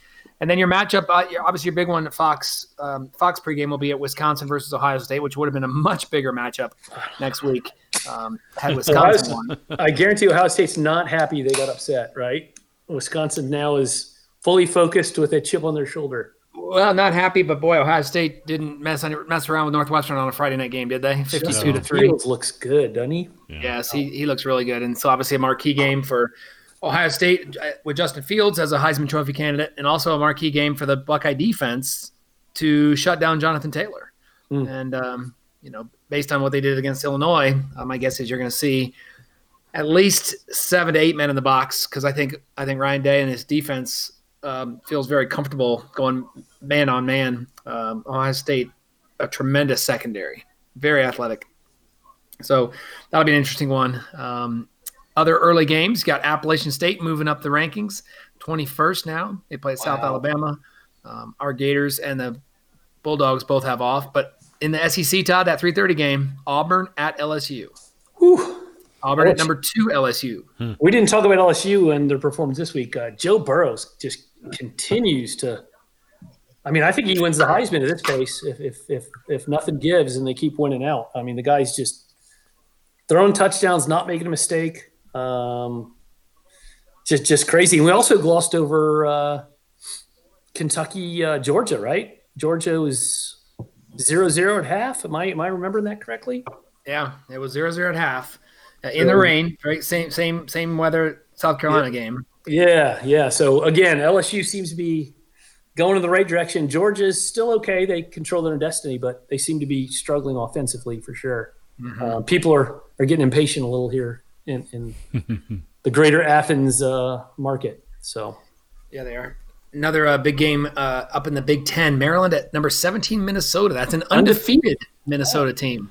Speaker 1: And then your matchup, uh, your- obviously your big one, Fox um, Fox pregame will be at Wisconsin versus Ohio State, which would have been a much bigger matchup next week um, had Wisconsin won.
Speaker 3: I guarantee Ohio State's not happy they got upset, right? Wisconsin now is fully focused with a chip on their shoulder.
Speaker 1: Well, not happy, but boy, Ohio State didn't mess mess around with Northwestern on a Friday night game, did they? Fifty-two to three.
Speaker 3: Fields looks good, doesn't he?
Speaker 1: Yes, he, he looks really good. And so obviously a marquee game for Ohio State uh, with Justin Fields as a Heisman Trophy candidate, and also a marquee game for the Buckeye defense to shut down Jonathan Taylor.
Speaker 3: Mm.
Speaker 1: And um, you know, based on what they did against Illinois, uh, my guess is you're going to see at least seven to eight men in the box because I think I think Ryan Day and his defense um, feels very comfortable going man on man. Um, Ohio State, a tremendous secondary, very athletic. So that'll be an interesting one. Um, other early games got Appalachian State moving up the rankings, 21st now. They play at South Alabama. Um, our Gators and the Bulldogs both have off, but in the SEC, Todd, that 3:30 game, Auburn at LSU.
Speaker 3: Whew.
Speaker 1: Auburn at number two, LSU.
Speaker 3: We didn't talk about LSU and their performance this week. Uh, Joe Burrows just continues to. I mean, I think he wins the Heisman at this pace if if if, if nothing gives and they keep winning out. I mean, the guy's just throwing touchdowns, not making a mistake. Um, just just crazy. And we also glossed over uh, Kentucky, uh, Georgia, right? Georgia was zero zero at half. Am I am I remembering that correctly?
Speaker 1: Yeah, it was zero zero at half uh, in the rain. Right, same same same weather. South Carolina game.
Speaker 3: Yeah, yeah. So again, LSU seems to be going in the right direction. Georgia's still okay; they control their destiny, but they seem to be struggling offensively for sure. Mm-hmm. Uh, people are are getting impatient a little here in, in <laughs> the greater Athens uh, market. So,
Speaker 1: yeah, they are. Another uh, big game uh, up in the Big Ten. Maryland at number 17, Minnesota. That's an undefeated Minnesota team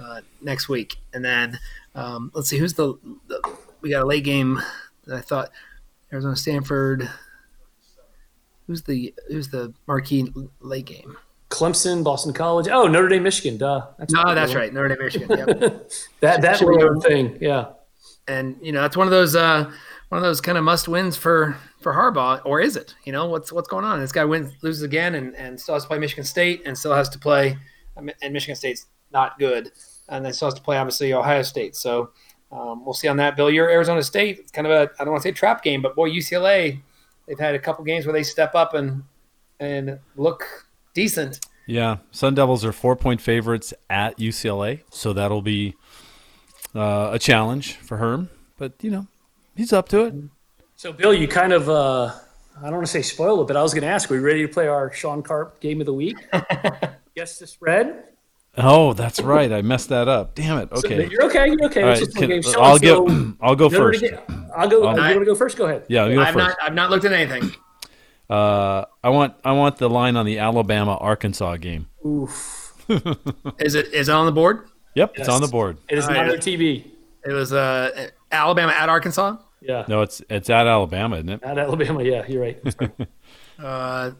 Speaker 1: uh, next week. And then um, let's see who's the, the, we got a late game. That I thought Arizona Stanford. Who's the who's the marquee late game?
Speaker 3: Clemson, Boston College. Oh, Notre Dame, Michigan. Duh.
Speaker 1: That's no, that's right. Notre Dame, Michigan. Yep. <laughs>
Speaker 3: that that little thing. Yeah.
Speaker 1: And you know that's one of those uh, one of those kind of must wins for for Harbaugh, or is it? You know what's what's going on? This guy wins loses again, and, and still has to play Michigan State, and still has to play, and Michigan State's not good, and then still has to play obviously Ohio State. So um, we'll see on that. Bill, your Arizona State, it's kind of a I don't want to say trap game, but boy, UCLA, they've had a couple games where they step up and and look decent.
Speaker 2: Yeah, Sun Devils are four point favorites at UCLA, so that'll be uh, a challenge for Herm. But you know, he's up to it.
Speaker 3: So, Bill, you kind of uh, I don't want to say spoil it, but I was going to ask, are we ready to play our Sean Carp game of the week? <laughs> Guess the spread.
Speaker 2: Oh, that's right. I messed that up. Damn it. Okay.
Speaker 3: So you're okay. You're okay.
Speaker 2: Right, can, I'll so, get. <clears throat> I'll go first.
Speaker 3: I'll go. I'll, you want to go first? Go ahead.
Speaker 2: Yeah,
Speaker 1: you
Speaker 2: go
Speaker 1: I've
Speaker 2: first.
Speaker 1: not. I've not looked at anything.
Speaker 2: Uh, I want. I want the line on the Alabama Arkansas game.
Speaker 3: Oof. <laughs>
Speaker 1: is it? Is it on the board?
Speaker 2: Yep, yes. it's on the board.
Speaker 3: It is not on TV.
Speaker 1: It was uh, Alabama at Arkansas.
Speaker 3: Yeah.
Speaker 2: No, it's it's at Alabama, isn't it?
Speaker 3: At Alabama, yeah, you're right. <laughs>
Speaker 1: uh,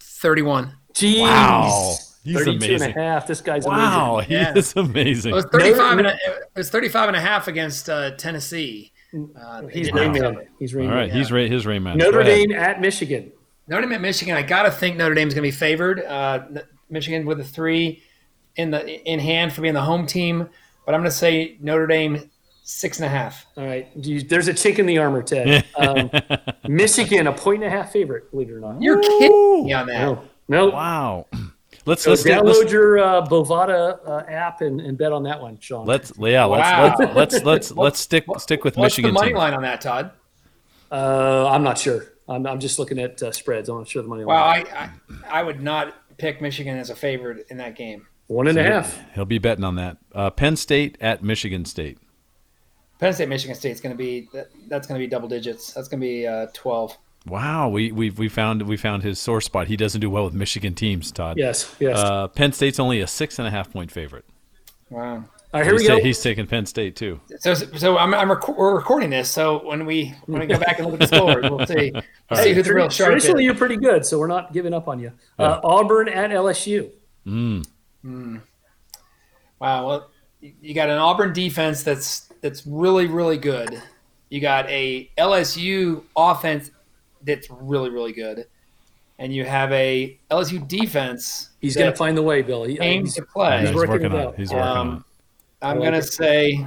Speaker 1: thirty-one.
Speaker 3: Jeez.
Speaker 2: Wow.
Speaker 3: He's 32 amazing. and a half. This guy's
Speaker 2: wow,
Speaker 3: amazing.
Speaker 2: he yeah. is amazing.
Speaker 1: It was 35 and a, it was 35 and a half against uh, Tennessee.
Speaker 3: Uh, he's Rain Man. He's Rain
Speaker 2: All right,
Speaker 3: Man.
Speaker 2: he's Ray, his Rain Man.
Speaker 3: Notre Dame at Michigan.
Speaker 1: Notre Dame at Michigan. I got to think Notre Dame's going to be favored. Uh, Michigan with a three in the in hand for being the home team, but I'm going to say Notre Dame six and a half.
Speaker 3: All right, there's a chink in the armor, Ted. Um, <laughs> Michigan a point and a half favorite. Believe it or not.
Speaker 1: You're kidding me on that.
Speaker 3: No, no.
Speaker 2: Wow. Let's,
Speaker 3: so
Speaker 2: let's
Speaker 3: download
Speaker 2: let's,
Speaker 3: your uh, Bovada uh, app and, and, bet on that one, Sean.
Speaker 2: Let's yeah, wow. let's, let's let's let's <laughs> let's stick stick with
Speaker 1: What's
Speaker 2: Michigan.
Speaker 1: What's the money
Speaker 2: team.
Speaker 1: line on that, Todd?
Speaker 3: Uh, I'm not sure. I'm, I'm just looking at uh, spreads. I'm not sure the money
Speaker 1: well,
Speaker 3: line.
Speaker 1: Well, I, I, I would not pick Michigan as a favorite in that game.
Speaker 3: One and so a half.
Speaker 2: He'll, he'll be betting on that. Uh, Penn State at Michigan State.
Speaker 1: Penn State, Michigan State is going to be that, that's going to be double digits. That's going to be uh, twelve.
Speaker 2: Wow, we we we found we found his sore spot. He doesn't do well with Michigan teams, Todd.
Speaker 3: Yes, yes.
Speaker 2: Uh, Penn State's only a six and a half point favorite.
Speaker 1: Wow.
Speaker 3: All right, here
Speaker 2: he's
Speaker 3: we go.
Speaker 2: Ta- he's taking Penn State too.
Speaker 1: So, so I'm, I'm rec- we're recording this. So when we when we go back and look at the scores, we'll see <laughs> we'll see who the real sharp
Speaker 3: Traditionally,
Speaker 1: is.
Speaker 3: you're pretty good, so we're not giving up on you. Yeah. Uh, Auburn at LSU.
Speaker 2: Mm.
Speaker 1: Mm. Wow. Well, you got an Auburn defense that's that's really really good. You got a LSU offense that's really really good, and you have a LSU defense.
Speaker 3: He's going to find the way, Bill. He
Speaker 1: aims to play.
Speaker 2: He's, he's working, working on it. He's working um, on it.
Speaker 1: I'm like gonna say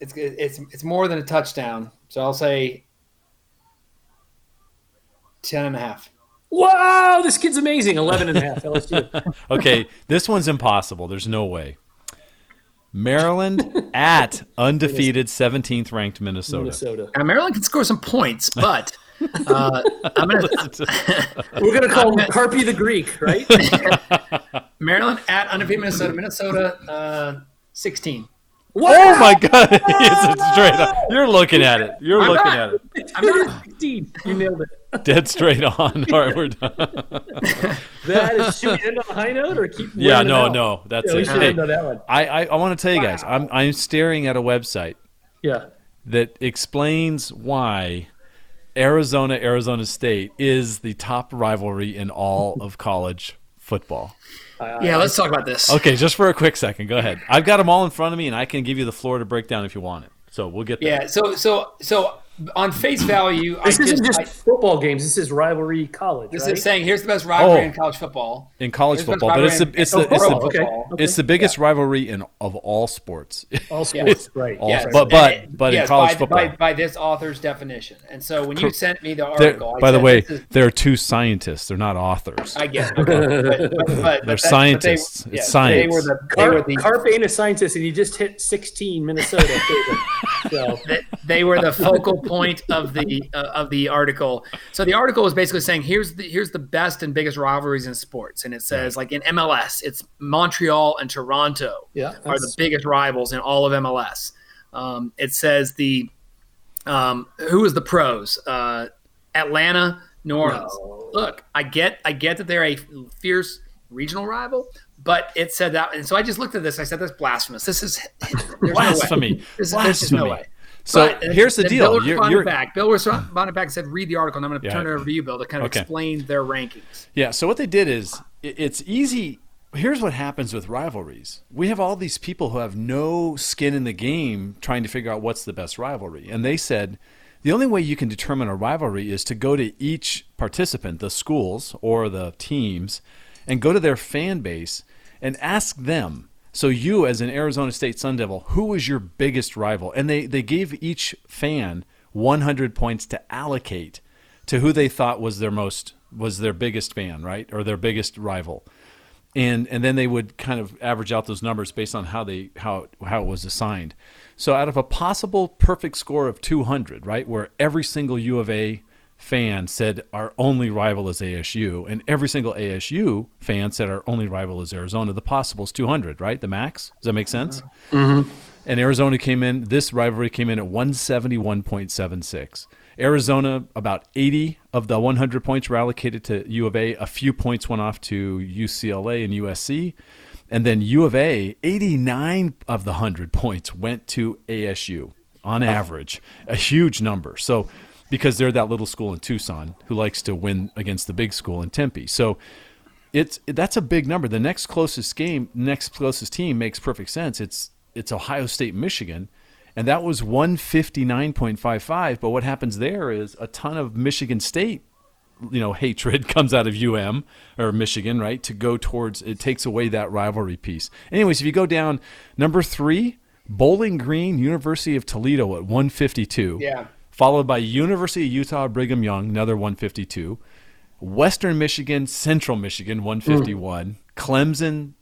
Speaker 1: it's it's it's more than a touchdown. So I'll say 10 and a half.
Speaker 3: Wow, this kid's amazing. 11 and a half LSU. <laughs>
Speaker 2: okay, this one's impossible. There's no way. Maryland <laughs> at undefeated 17th ranked Minnesota.
Speaker 3: Minnesota.
Speaker 1: Now, Maryland can score some points, but uh, I'm gonna. <laughs>
Speaker 3: We're gonna call him Carpy the Greek, right? <laughs>
Speaker 1: Maryland at undefeated Minnesota. Minnesota uh, 16.
Speaker 2: Wow. Oh my God! <laughs> it's straight up. You're looking at it. You're I'm looking not, at
Speaker 3: it. I'm not 16. You nailed it. <laughs>
Speaker 2: Dead straight on. All right, we're done. <laughs>
Speaker 3: that is. Should we end on a high note or keep?
Speaker 2: Yeah, no, no. That's
Speaker 3: yeah,
Speaker 2: it. Hey,
Speaker 3: that one.
Speaker 2: I, I, I want to tell you guys. I'm, I'm staring at a website.
Speaker 3: Yeah.
Speaker 2: That explains why Arizona Arizona State is the top rivalry in all of college football.
Speaker 1: Yeah, let's talk about this.
Speaker 2: Okay, just for a quick second, go ahead. I've got them all in front of me, and I can give you the floor to break down if you want it. So we'll get there.
Speaker 1: Yeah. So so so on face value,
Speaker 3: This
Speaker 1: I
Speaker 3: isn't
Speaker 1: just,
Speaker 3: just football games. This is rivalry college,
Speaker 1: this
Speaker 3: right?
Speaker 1: is saying here's the best rivalry
Speaker 2: Oh.
Speaker 1: in college football.
Speaker 2: in college
Speaker 1: Here's
Speaker 2: football, but it's the it's the it's the,
Speaker 3: okay.
Speaker 1: football.
Speaker 2: it's the biggest rivalry in of all sports. <laughs>
Speaker 3: All sports, right?
Speaker 2: All
Speaker 1: Yes,
Speaker 2: sports. But- but-
Speaker 1: and-
Speaker 2: but in college
Speaker 1: by,
Speaker 2: football.
Speaker 1: by, by this author's definition. And so when you sent me the article, I
Speaker 2: by the way,
Speaker 1: is-
Speaker 2: there are two scientists. They're not authors.
Speaker 1: I get it. Okay. <laughs> But, but, but, but
Speaker 2: They're
Speaker 1: but
Speaker 2: scientists.
Speaker 1: They,
Speaker 2: It's
Speaker 1: yeah,
Speaker 2: science.
Speaker 1: They were the, they were
Speaker 3: Carp,
Speaker 1: the
Speaker 3: Carp ain't a scientist, and he just hit 16 Minnesota. <laughs> so,
Speaker 1: that they were the focal point of the uh, of the article. So the article was basically saying here's the here's the best and biggest rivalries in sports, and it says like in MLS, it's Montreal and Toronto
Speaker 3: yeah,
Speaker 1: are the biggest rivals in all of MLS. Um, it says the um, who is the pros? Uh, Atlanta, New Orleans.
Speaker 3: No.
Speaker 1: Look, I get I get that they're a fierce regional rival, but it said that, and so I just looked at this. I said that's blasphemous. This is there's no way.
Speaker 2: Blasphemy.
Speaker 1: This, there's no
Speaker 2: Blasphemy.
Speaker 1: way.
Speaker 2: So
Speaker 1: But,
Speaker 2: here's the deal.
Speaker 1: Bill
Speaker 2: You're-
Speaker 1: responded
Speaker 2: you're-
Speaker 1: back. Bill responded back and said, "Read the article." And I'm going to
Speaker 2: Yeah.
Speaker 1: turn it over to you, Bill, to kind of
Speaker 2: Okay.
Speaker 1: explain their rankings.
Speaker 2: Yeah. So what they did is it's easy. Here's what happens with rivalries. We have all these people who have no skin in the game trying to figure out what's the best rivalry. And they said the only way you can determine a rivalry is to go to each participant, the schools or the teams, and go to their fan base and ask them. So you, as an Arizona State Sun Devil, who is your biggest rival? And they, they gave each fan 100 points to allocate to who they thought was their most was their biggest fan, right, or their biggest rival, and and then they would kind of average out those numbers based on how they how how it was assigned. So out of a possible perfect score of 200, right, where every single U of A fan said our only rival is ASU, and every single ASU fan said our only rival is Arizona. The possible is 200, right? The max. Does that make sense? Mm-hmm. And Arizona came in, this rivalry came in at 171.76. Arizona, about 80 of the 100 points were allocated to U of A. A few points went off to UCLA and USC. And then U of A, 89 of the 100 points went to ASU on average, a huge number. So, because they're that little school in Tucson who likes to win against the big school in Tempe. So, it's that's a big number. The next closest game, next closest team makes perfect sense. It's it's Ohio State, Michigan, and that was 159.55. But what happens there is a ton of Michigan State, you know, hatred <laughs> comes out of UM or Michigan, right? To go towards it takes away that rivalry piece. Anyways, if you go down number three, Bowling Green, University of Toledo at 152
Speaker 1: Yeah.
Speaker 2: Followed by University of Utah Brigham Young, another 152. Western Michigan, Central Michigan, 151. Clemson,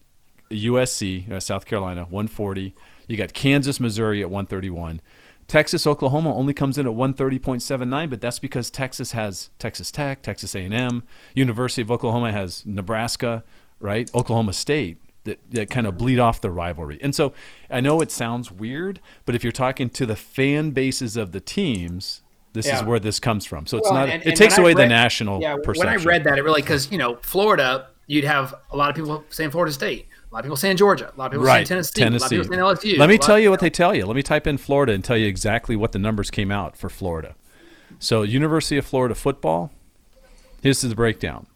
Speaker 2: USC, uh, South Carolina, 140. You got Kansas, Missouri at 131. Texas, Oklahoma only comes in at 130.79, but that's because Texas has Texas Tech, Texas A&M, University of Oklahoma has Nebraska, right? Oklahoma State that, that kind of bleed off the rivalry. And so I know it sounds weird, but if you're talking to the fan bases of the teams, this is where this comes from. So it's
Speaker 1: Well,
Speaker 2: not.
Speaker 1: and-
Speaker 2: it takes away the national
Speaker 1: Yeah,
Speaker 2: perception.
Speaker 1: when I read that, it really because you know Florida, you'd have a lot of people saying Florida State, a lot of people saying Georgia, a lot of people saying
Speaker 2: right,
Speaker 1: Tennessee, a lot of people saying LSU.
Speaker 2: Let me tell you what they tell you. Let me type in Florida and tell you exactly what the numbers came out for Florida. So University of Florida football. Here's the breakdown.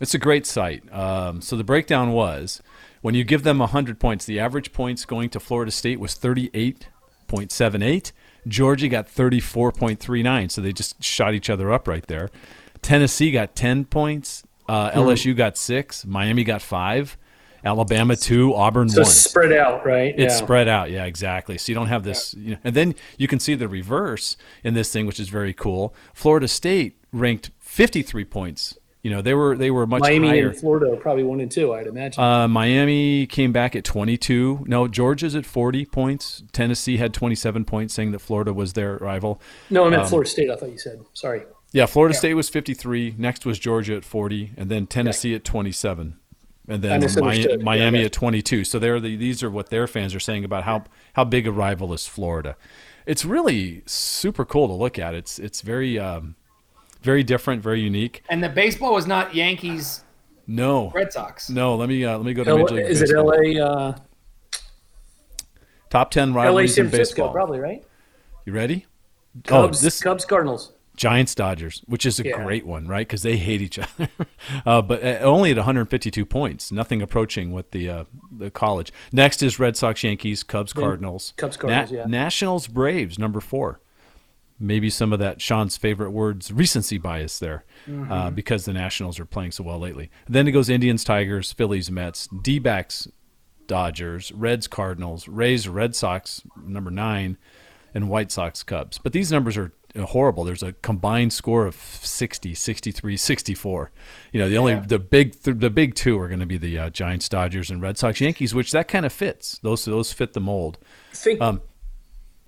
Speaker 2: It's a great site. Um, so the breakdown was when you give them 100 points, the average points going to Florida State was 38.78. Georgia got 34.39. So they just shot each other up right there. Tennessee got 10 points. Uh,
Speaker 3: Hmm.
Speaker 2: LSU got six. Miami got five. Alabama two. Auburn
Speaker 3: so
Speaker 2: one.
Speaker 3: spread out, right?
Speaker 2: It's
Speaker 3: yeah.
Speaker 2: spread out, yeah, exactly. So you don't have this, you know, and then you can see the reverse in this thing, which is very cool. Florida State ranked 53 points. You know, they were they were much
Speaker 3: Miami
Speaker 2: higher.
Speaker 3: and Florida are probably one and two, I'd imagine.
Speaker 2: Uh, Miami came back at 22. No, Georgia's at 40 points. Tennessee had 27 points, saying that Florida was their rival.
Speaker 3: no, I meant
Speaker 2: um,
Speaker 3: Florida State. I thought you said. Sorry.
Speaker 2: Yeah, Florida State was 53. Next was Georgia at 40, and then Tennessee at 27, and then
Speaker 3: misunderstood.
Speaker 2: Mi- Miami
Speaker 3: Yeah,
Speaker 2: at 22. So they're the, these are what their fans are saying about how how big a rival is Florida. It's really super cool to look at. It's it's very um, very different, very unique.
Speaker 1: And the baseball was not Yankees
Speaker 2: No,
Speaker 1: Red Sox.
Speaker 2: no. Let me uh, let me go to
Speaker 3: L-
Speaker 2: Major League
Speaker 3: is it L.A. Uh,
Speaker 2: Top 10 rivalries
Speaker 3: San
Speaker 2: in baseball.
Speaker 3: probably right.
Speaker 2: You ready?
Speaker 3: Cubs,
Speaker 2: oh, this
Speaker 3: Cubs, Cardinals.
Speaker 2: Giants Dodgers, which is a
Speaker 3: Yeah.
Speaker 2: great one, right? Because they hate each <laughs> other, uh, but uh, only at 152 points, nothing approaching what the uh, the college. Next is Red Sox Yankees, Cubs Cardinals,
Speaker 3: Cubs, Cardinals, yeah.
Speaker 2: Nationals Braves number four. Maybe some of that Sean's favorite words, recency bias there, uh, because the Nationals are playing so well lately. Then it goes Indians, Tigers, Phillies, Mets, D backs, Dodgers, Reds, Cardinals, Rays, Red Sox, number nine, and White Sox, Cubs. But these numbers are horrible. There's a combined score of 60, 63, 64. You know, the only the big th- the big two are going to be the uh, Giants, Dodgers, and Red Sox, Yankees, which that kind of fits. Those those fit the mold.
Speaker 3: Think
Speaker 2: Um,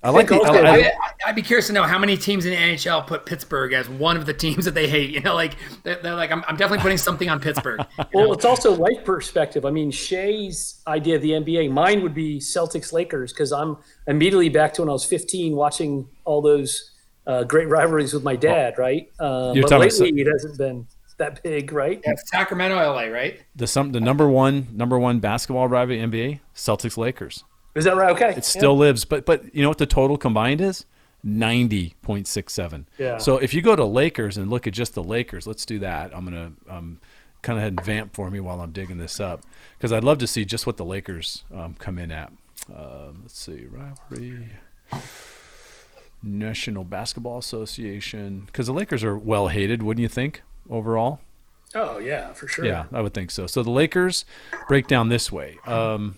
Speaker 2: I like the,
Speaker 3: also-
Speaker 2: I- I-
Speaker 1: I, I'd be curious to know how many teams in the NHL put Pittsburgh as one of the teams that they hate. You know, like they're, they're like, I'm, I'm definitely putting something on Pittsburgh.
Speaker 3: Well,
Speaker 1: know?
Speaker 3: it's also life perspective. I mean, Shay's idea of the NBA, mine would be Celtics Lakers because I'm immediately back to when I was 15 watching all those uh, great rivalries with my dad, right? Uh,
Speaker 2: You're
Speaker 3: but
Speaker 2: talking
Speaker 3: lately it hasn't been that big, right?
Speaker 1: Yeah, Sacramento, LA, right?
Speaker 2: the some the number one number one basketball rivalry in NBA Celtics Lakers.
Speaker 3: Is that right? Okay.
Speaker 2: It still lives, but but you know what the total combined is? Ninety point six seven.
Speaker 3: Yeah.
Speaker 2: So if you go to Lakers and look at just the Lakers, let's do that. I'm gonna um, kind of head and vamp for me while I'm digging this up because I'd love to see just what the Lakers um, come in at. Um, let's see rivalry. National Basketball Association, because the Lakers are well hated, wouldn't you think? Overall,
Speaker 3: Oh, yeah, for sure.
Speaker 2: yeah, I would think so. So the Lakers break down this way. Um,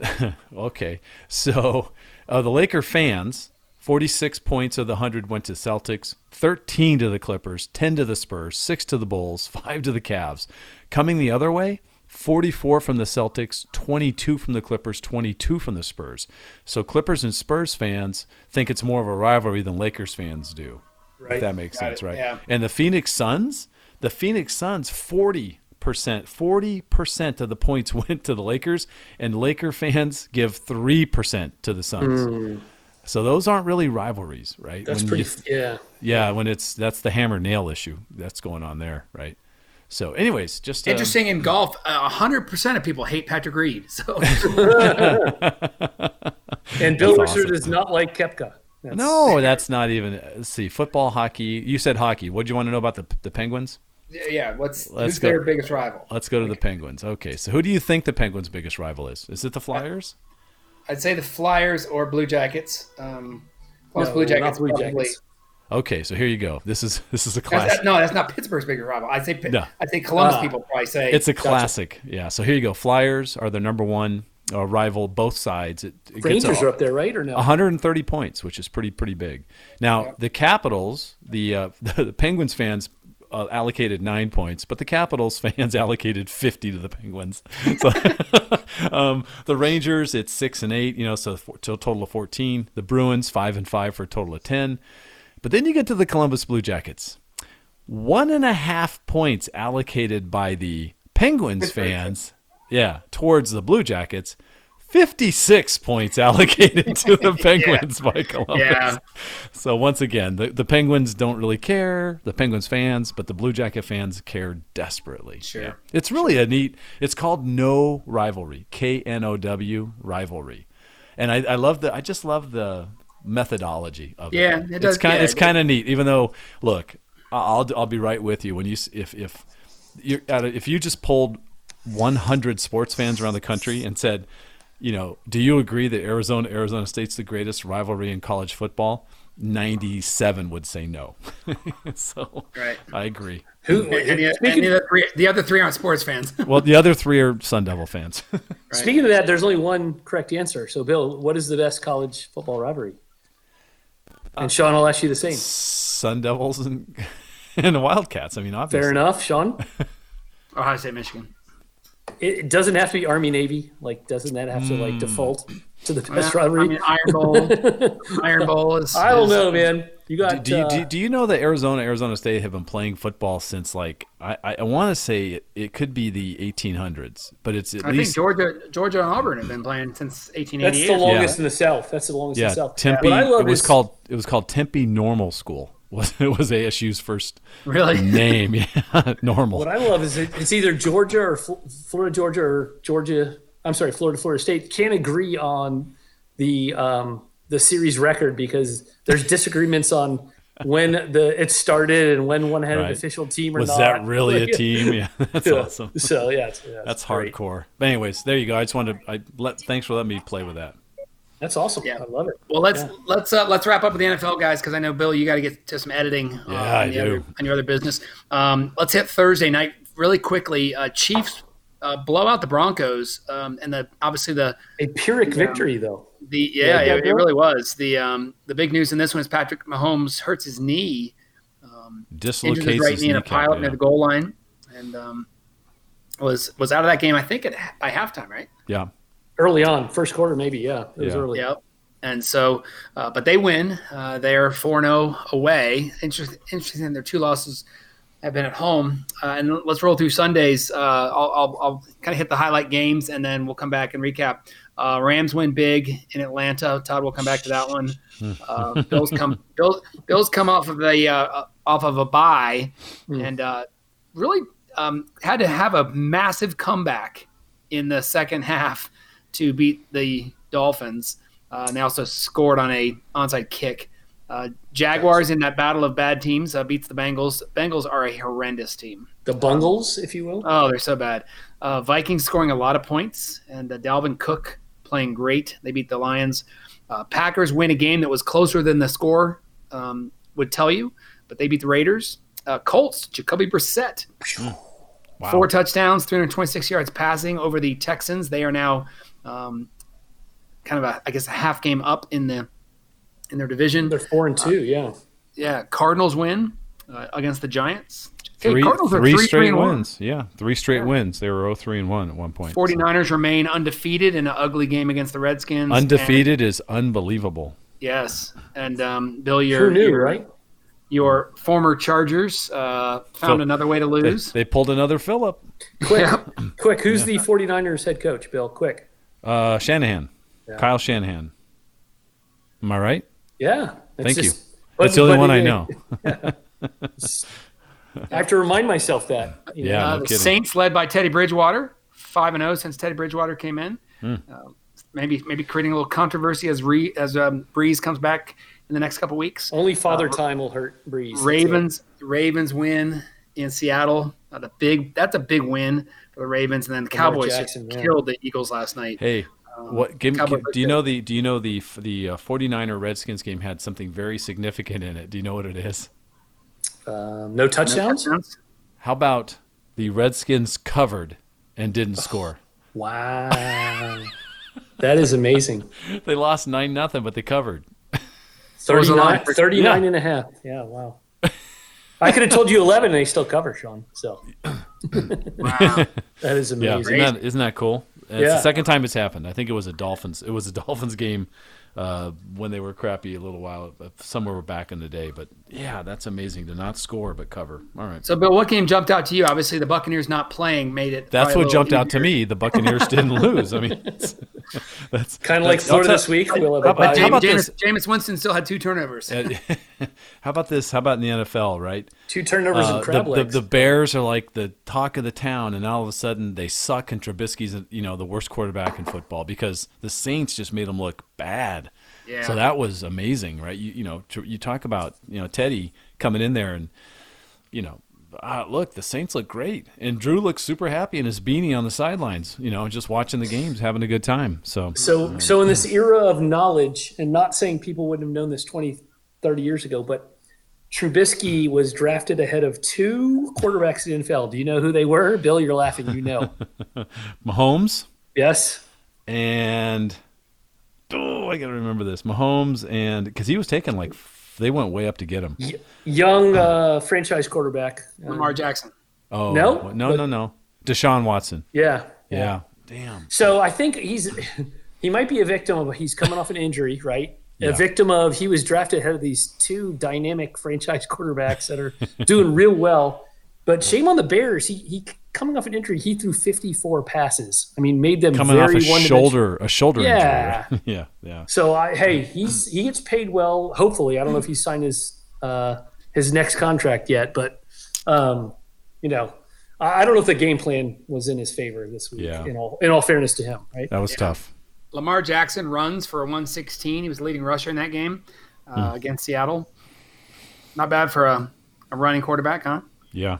Speaker 2: <laughs> okay, so uh, the Laker fans, 46 points of the 100 went to Celtics, 13 to the Clippers, 10 to the Spurs, 6 to the Bulls, <laughs> 5 to the Cavs. Coming the other way, 44 from the Celtics, 22 from the Clippers, 22 from the Spurs. So Clippers and Spurs fans think it's more of a rivalry than Lakers fans do. If that makes
Speaker 1: Got
Speaker 2: sense,
Speaker 1: it,
Speaker 2: right?
Speaker 1: yeah.
Speaker 2: And the Phoenix Suns, the Phoenix Suns, 40%, 40% of the points <laughs> went to the Lakers, and Laker fans give 3% to the Suns. So those aren't really rivalries, right?
Speaker 3: That's
Speaker 2: When
Speaker 3: pretty,
Speaker 2: you-
Speaker 3: yeah.
Speaker 2: yeah, when it's that's the hammer nail issue that's going on there, right? So, anyways, just um,
Speaker 1: Interesting in golf, a hundred percent of people hate Patrick Reed. So <laughs>
Speaker 3: And Bill
Speaker 2: That's
Speaker 3: Richard
Speaker 2: awesome.
Speaker 3: is not like Koepka. That's,
Speaker 2: No, that's not even. Let's see, football, hockey. You said hockey. What do you want to know about the the Penguins?
Speaker 1: Yeah, what's
Speaker 2: Let's
Speaker 1: who's
Speaker 2: go.
Speaker 1: their biggest rival?
Speaker 2: Let's go to the Penguins. Okay, so who do you think the Penguins' biggest rival is? Is it the Flyers?
Speaker 1: I'd say the Flyers or Blue Jackets. Um, plus
Speaker 3: No,
Speaker 1: Blue
Speaker 3: not
Speaker 1: Jackets.
Speaker 3: Blue
Speaker 1: probably.
Speaker 3: Jackets.
Speaker 2: Okay, so here you go. This is this is a
Speaker 1: That's,
Speaker 2: classic.
Speaker 1: that- no, that's not Pittsburgh's biggest rival. I'd say
Speaker 2: No.
Speaker 1: I'd say Columbus
Speaker 3: Ah.
Speaker 1: people probably say
Speaker 2: It's a
Speaker 1: Gotcha.
Speaker 2: classic. Yeah. So here you go. Flyers are the number one uh, rival, both sides. It, it gets
Speaker 3: Rangers
Speaker 2: a-
Speaker 3: are up there, right? Or no?
Speaker 2: 130 points, which is pretty pretty big. Now the Capitals, the uh, <laughs> the, Penguins fans uh, allocated nine points, but the Capitals <laughs> fans allocated 50 to the Penguins. <laughs> So <laughs> um, the Rangers, it's six and eight, you know, so for, to a total of 14. The Bruins five and five for a total of 10. But then you get to the Columbus Blue Jackets, one and a half points allocated by the Penguins fans, yeah, towards the Blue Jackets. 56 points allocated <laughs> to the Penguins by Columbus.
Speaker 1: Yeah.
Speaker 2: So once again, the, the Penguins don't really care, the Penguins fans, but the Blue Jacket fans care desperately.
Speaker 1: Sure.
Speaker 2: It's really a neat, it's called No Rivalry, K N O W Rivalry. And I, I love the, I just love the methodology of it.
Speaker 1: Yeah, it does-
Speaker 2: It's kind,
Speaker 1: yeah,
Speaker 2: it's kind of neat, even though, look, I'll, I'll be right with you when you, if, if, a, if you just pulled 100 sports fans around the country and said, you know, do you agree that Arizona Arizona State's the greatest rivalry in college football? 97 would say no. <laughs> so
Speaker 1: Right.
Speaker 2: I agree.
Speaker 3: Who?
Speaker 1: And the, and
Speaker 3: speaking,
Speaker 1: the, other three, the other three aren't sports fans. <laughs>
Speaker 2: Well, the other three are Sun Devil fans. <laughs>
Speaker 3: speaking of that, there's only one correct answer. So, Bill, what is the best college football rivalry?
Speaker 2: Uh,
Speaker 3: And Sean, I'll ask you the same.
Speaker 2: Sun Devils and and the Wildcats. I mean, obviously.
Speaker 3: Fair enough, Sean.
Speaker 1: Ohio State, Michigan.
Speaker 3: It, it doesn't have to be Army Navy. Like, doesn't that have to
Speaker 2: Hmm.
Speaker 3: like default to the best
Speaker 1: I
Speaker 3: rivalry?
Speaker 1: mean, Iron Bowl. <laughs> Iron Bowl is.
Speaker 3: I don't
Speaker 1: is-
Speaker 3: know, man. You got
Speaker 2: Do you,
Speaker 3: uh,
Speaker 2: do, do you know that Arizona Arizona State have been playing football since like I, I, I want to say it, it could be the 1800s, but it's at
Speaker 1: I think
Speaker 2: least
Speaker 1: Georgia, Georgia and Auburn have been playing since
Speaker 3: that's the longest in the South. That's the longest in the South.
Speaker 2: Tempe.
Speaker 3: What I love
Speaker 2: It was
Speaker 3: is
Speaker 2: called it was called Tempe Normal School. Was <laughs> it was ASU's first
Speaker 1: Really? <laughs>
Speaker 2: name? Yeah, <laughs> normal.
Speaker 3: What I love is it, it's either Georgia or Fl- Florida, Georgia or Georgia. I'm sorry, Florida, Florida State can't agree on the um, the series record because there's disagreements on when the it started and when one had an official team or not.
Speaker 2: was
Speaker 3: not.
Speaker 2: that really a team? Yeah, that's
Speaker 3: Yeah.
Speaker 2: awesome.
Speaker 3: So yeah, it's, yeah,
Speaker 2: That's
Speaker 3: great.
Speaker 2: hardcore. But anyways, there you go. I just wanted I let thanks for letting me play with that.
Speaker 3: That's awesome.
Speaker 1: Yeah.
Speaker 3: I love it.
Speaker 1: Well, let's
Speaker 3: Yeah.
Speaker 1: let's uh, let's wrap up with the NFL guys because I know Bill, you got to get to some editing uh,
Speaker 2: Yeah, I
Speaker 1: on, the
Speaker 2: do.
Speaker 1: other, on your other business. Um, let's hit Thursday night really quickly. Uh, Chiefs uh, blow out the Broncos, um, and the obviously the
Speaker 3: A Pyrrhic victory, though.
Speaker 1: the yeah,
Speaker 3: Yeah,
Speaker 1: it, it really was the um, the big news in this one is Patrick Mahomes hurts his knee, um,
Speaker 2: Dislocates
Speaker 1: his right
Speaker 2: his
Speaker 1: knee in a
Speaker 2: kneecap,
Speaker 1: pilot
Speaker 2: yeah.
Speaker 1: near the goal line, and um, was was out of that game. I think at by halftime, right?
Speaker 2: yeah.
Speaker 3: Early on, first quarter, maybe. Yeah, it was
Speaker 2: Yeah.
Speaker 3: early.
Speaker 1: Yep. And so, uh, but they win. Uh, they're 4 0 away. Interesting, interesting. Their two losses have been at home. Uh, and let's roll through Sundays. Uh, I'll, I'll, I'll kind of hit the highlight games and then we'll come back and recap. Uh, Rams win big in Atlanta. Todd will come back to that one. <laughs> Uh, Bills come. Bills, Bills come off of the uh, off of a bye,
Speaker 3: Hmm.
Speaker 1: and uh, really um, had to have a massive comeback in the second half to beat the Dolphins. Uh, and they also scored on a onside kick. Uh, Jaguars in that battle of bad teams uh, beats the Bengals. Bengals are a horrendous team.
Speaker 3: The Bungles, if you will.
Speaker 1: Oh, they're so bad. Uh, Vikings scoring a lot of points, and uh, Dalvin Cook playing great. They beat the Lions. Uh, Packers win a game that was closer than the score um, would tell you, but they beat the Raiders. Uh, Colts, Jacoby Brissett,
Speaker 2: Wow.
Speaker 1: four touchdowns, 326 yards passing over the Texans. They are now um, kind of a, I guess, a half game up in the in their division.
Speaker 3: They're four and two. Yeah.
Speaker 1: Yeah, Cardinals win uh, against the Giants. Hey,
Speaker 2: Three,
Speaker 1: Cardinals are
Speaker 2: three
Speaker 1: three,
Speaker 2: straight
Speaker 1: three, and one.
Speaker 2: wins. Yeah, three straight
Speaker 1: Yeah.
Speaker 2: wins. They were 0-3 and 1 at one point. so.
Speaker 1: 49ers remain undefeated in an ugly game against the Redskins.
Speaker 2: Undefeated is unbelievable.
Speaker 1: Yes. And um, Bill, your,
Speaker 3: Who knew,
Speaker 1: your,
Speaker 3: right?
Speaker 1: your former Chargers uh, found
Speaker 2: Phil-
Speaker 1: another way to lose.
Speaker 2: they pulled another Phillip.
Speaker 3: Quick,
Speaker 1: Yep.
Speaker 3: quick. Who's the 49ers head coach, Bill? Quick.
Speaker 2: Uh, Shanahan,
Speaker 3: Yeah.
Speaker 2: Kyle Shanahan. Am I right?
Speaker 3: Yeah. It's
Speaker 2: Thank you.
Speaker 3: just-
Speaker 2: That's the only one I
Speaker 3: it-
Speaker 2: know. <laughs>
Speaker 3: I have to remind myself that. you know.
Speaker 2: Yeah,
Speaker 1: Uh,
Speaker 2: no
Speaker 1: the
Speaker 2: kidding.
Speaker 1: Saints led by Teddy Bridgewater, 5 and 0 since Teddy Bridgewater came in.
Speaker 2: Hmm.
Speaker 1: Uh, maybe maybe creating a little controversy as Re, as um, Brees comes back in the next couple weeks.
Speaker 3: Only Father
Speaker 1: Uh,
Speaker 3: Time will hurt Brees.
Speaker 1: Ravens Ravens win in Seattle. Uh, the big that's a big win for the Ravens, and then the Cowboys
Speaker 3: Jackson,
Speaker 1: just killed the Eagles last night.
Speaker 2: Hey,
Speaker 1: Um,
Speaker 2: what? Give, give- do you know the? Do you know the the uh, 49er Redskins game had something very significant in it? Do you know what it is?
Speaker 3: Um, no touchdowns.
Speaker 1: touchdowns?
Speaker 2: How about the Redskins covered and didn't score?
Speaker 3: Wow. that is amazing. <laughs>
Speaker 2: They lost nine nothing, but they covered.
Speaker 1: was the line
Speaker 3: 39,
Speaker 1: for-
Speaker 3: 39 and a half. Yeah, wow. I could have told you 11 and they still cover, Sean. So <clears throat>
Speaker 1: Wow. <laughs>
Speaker 3: that is
Speaker 2: Yeah,
Speaker 3: amazing.
Speaker 2: isn't that, isn't that cool? And It's
Speaker 3: Yeah.
Speaker 2: the second time it's happened. I think it was a Dolphins. It was a <laughs> Dolphins game uh, when they were crappy a little while, uh, somewhere back in the day. But yeah, that's amazing to not score but cover. All right.
Speaker 1: so, Bill, what game jumped out to you? Obviously, the Buccaneers not playing made it.
Speaker 2: That's what
Speaker 1: little
Speaker 2: jumped out to me. The Buccaneers <laughs> didn't lose. I mean, it's, <laughs> that's
Speaker 3: Kind of like
Speaker 2: that's-
Speaker 3: Florida this week. We'll have
Speaker 2: How
Speaker 3: a
Speaker 2: about-
Speaker 3: bye.
Speaker 2: how
Speaker 1: James,
Speaker 2: about
Speaker 1: James,
Speaker 2: this?
Speaker 1: Jameis Winston still had two turnovers.
Speaker 2: Uh, <laughs> how about this? How about in the NFL? Right,
Speaker 3: Two turnovers
Speaker 2: Uh,
Speaker 3: and crab
Speaker 2: the, the, the Bears are like the talk of the town, and all of a sudden they suck, and Trubisky's you know the worst quarterback in football because the Saints just made them look bad.
Speaker 1: Yeah.
Speaker 2: So that was amazing, right? You you know tr- you talk about you know Teddy coming in there and you know. Uh, look, the Saints look great, and Drew looks super happy in his beanie on the sidelines. You know, just watching the games, having a good time. So,
Speaker 3: So, so in this era of knowledge, and not saying people wouldn't have known this 20, 30 years ago, but Trubisky was drafted ahead of two quarterbacks in the NFL. Do you know who they were? Bill, you're laughing. You know. <laughs>
Speaker 2: Mahomes
Speaker 3: yes.
Speaker 2: and oh, I gotta remember this. Mahomes and because he was taken like they went way up to get him.
Speaker 3: Y- young uh, franchise quarterback. Uh,
Speaker 1: Lamar Jackson.
Speaker 2: Oh
Speaker 3: No?
Speaker 2: no, no, no. Deshaun Watson.
Speaker 3: yeah.
Speaker 2: Yeah. Damn.
Speaker 3: So I think he's <laughs> he might be a victim of he's coming off an injury, right?
Speaker 2: Yeah.
Speaker 3: A victim of he was drafted ahead of these two dynamic franchise quarterbacks that are doing real well. But shame on the Bears. He he coming off an injury, he threw 54 passes. I mean, made them
Speaker 2: Coming
Speaker 3: very
Speaker 2: off a
Speaker 3: one-dimensional.
Speaker 2: shoulder, a shoulder
Speaker 3: Yeah.
Speaker 2: injury. <laughs> yeah, yeah.
Speaker 3: So I hey, he's he gets paid well. Hopefully, I don't know if he's signed his uh, his next contract yet, but um, you know, I I don't know if the game plan was in his favor this week.
Speaker 2: Yeah.
Speaker 3: In all in all fairness to him, right?
Speaker 2: That was tough.
Speaker 1: Lamar Jackson runs for a 116. He was the leading rusher in that game uh, against Seattle. Not bad for a, a running quarterback, huh?
Speaker 2: Yeah.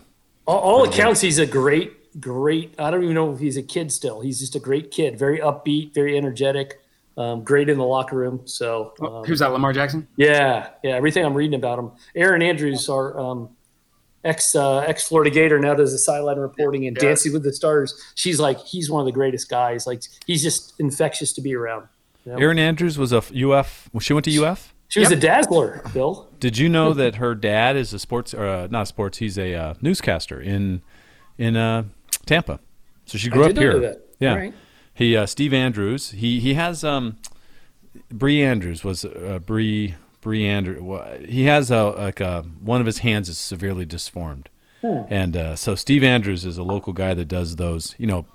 Speaker 3: All, all accounts, he's a great, great. I don't even know if he's a kid still. He's just a great kid, very upbeat, very energetic. Um, great in the locker room. So um,
Speaker 1: Who's that? Lamar Jackson.
Speaker 3: yeah, yeah. Everything I'm reading about him. Erin Andrews, our um, ex uh, ex Florida Gator, now does the sideline reporting and
Speaker 1: Yeah.
Speaker 3: Dancing with the Stars. She's like, he's one of the greatest guys. Like, he's just infectious to be around.
Speaker 2: Erin Andrews was a UF. Well, she went to UF.
Speaker 3: She was a dazzler, Bill.
Speaker 2: Did you know that her dad is a sports or uh, not sports? He's a uh, newscaster in in uh, Tampa. So she grew
Speaker 3: I
Speaker 2: up here.
Speaker 3: know that.
Speaker 2: Yeah.
Speaker 3: All right.
Speaker 2: He uh, Steve Andrews. He he has um, Bree Andrews was uh, Bree Bree Andrews. He has a like a, one of his hands is severely disformed,
Speaker 3: Hmm.
Speaker 2: and uh, so Steve Andrews is a local guy that does those. You know.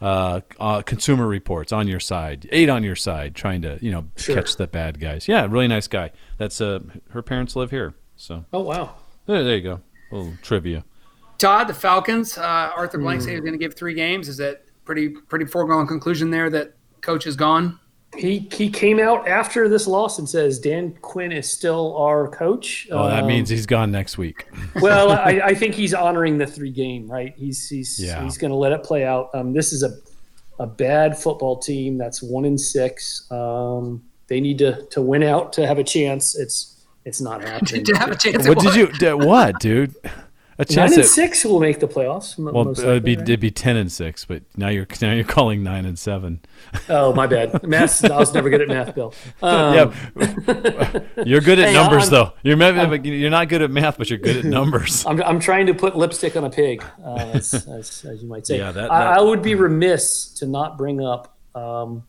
Speaker 2: Uh, uh, consumer reports on your side, eight on your side, trying to you know
Speaker 3: Sure.
Speaker 2: catch the bad guys. Yeah, really nice guy. That's uh, her parents live here, so
Speaker 3: Oh wow.
Speaker 2: there, there you go. A little trivia.
Speaker 1: Todd, the Falcons. Uh, Arthur Blank
Speaker 3: Hmm.
Speaker 1: said he was going to give three games. Is that pretty pretty foregone conclusion there that coach is gone?
Speaker 3: He he came out after this loss and says Dan Quinn is still our coach.
Speaker 2: Oh, that
Speaker 3: Um,
Speaker 2: means he's gone next week. <laughs>
Speaker 3: well, <laughs> I, I think he's honoring the three game, right? He's he's
Speaker 2: Yeah.
Speaker 3: he's going to let it play out. Um, this is a a bad football team that's one in six. Um, they need to to win out to have a chance. It's it's not <laughs> happening.
Speaker 1: to have a chance.
Speaker 2: What
Speaker 1: at
Speaker 2: did you? d- What, dude? A
Speaker 3: Nine and
Speaker 2: at
Speaker 3: six will make the playoffs.
Speaker 2: well,
Speaker 3: most
Speaker 2: it'd be
Speaker 3: right?
Speaker 2: it'd be ten and six, but now you're now you're calling nine and seven.
Speaker 3: Oh, my bad. <laughs> Math. I was never good at math, Bill. Um,
Speaker 2: yeah, <laughs> you're good at
Speaker 3: Hey,
Speaker 2: numbers
Speaker 3: I'm-
Speaker 2: though. You're you're not good at math, but you're good at numbers. <laughs>
Speaker 3: I'm, I'm trying to put lipstick on a pig, uh, as, as, as you might say.
Speaker 2: Yeah, that-
Speaker 3: I, I would be remiss to not bring up um,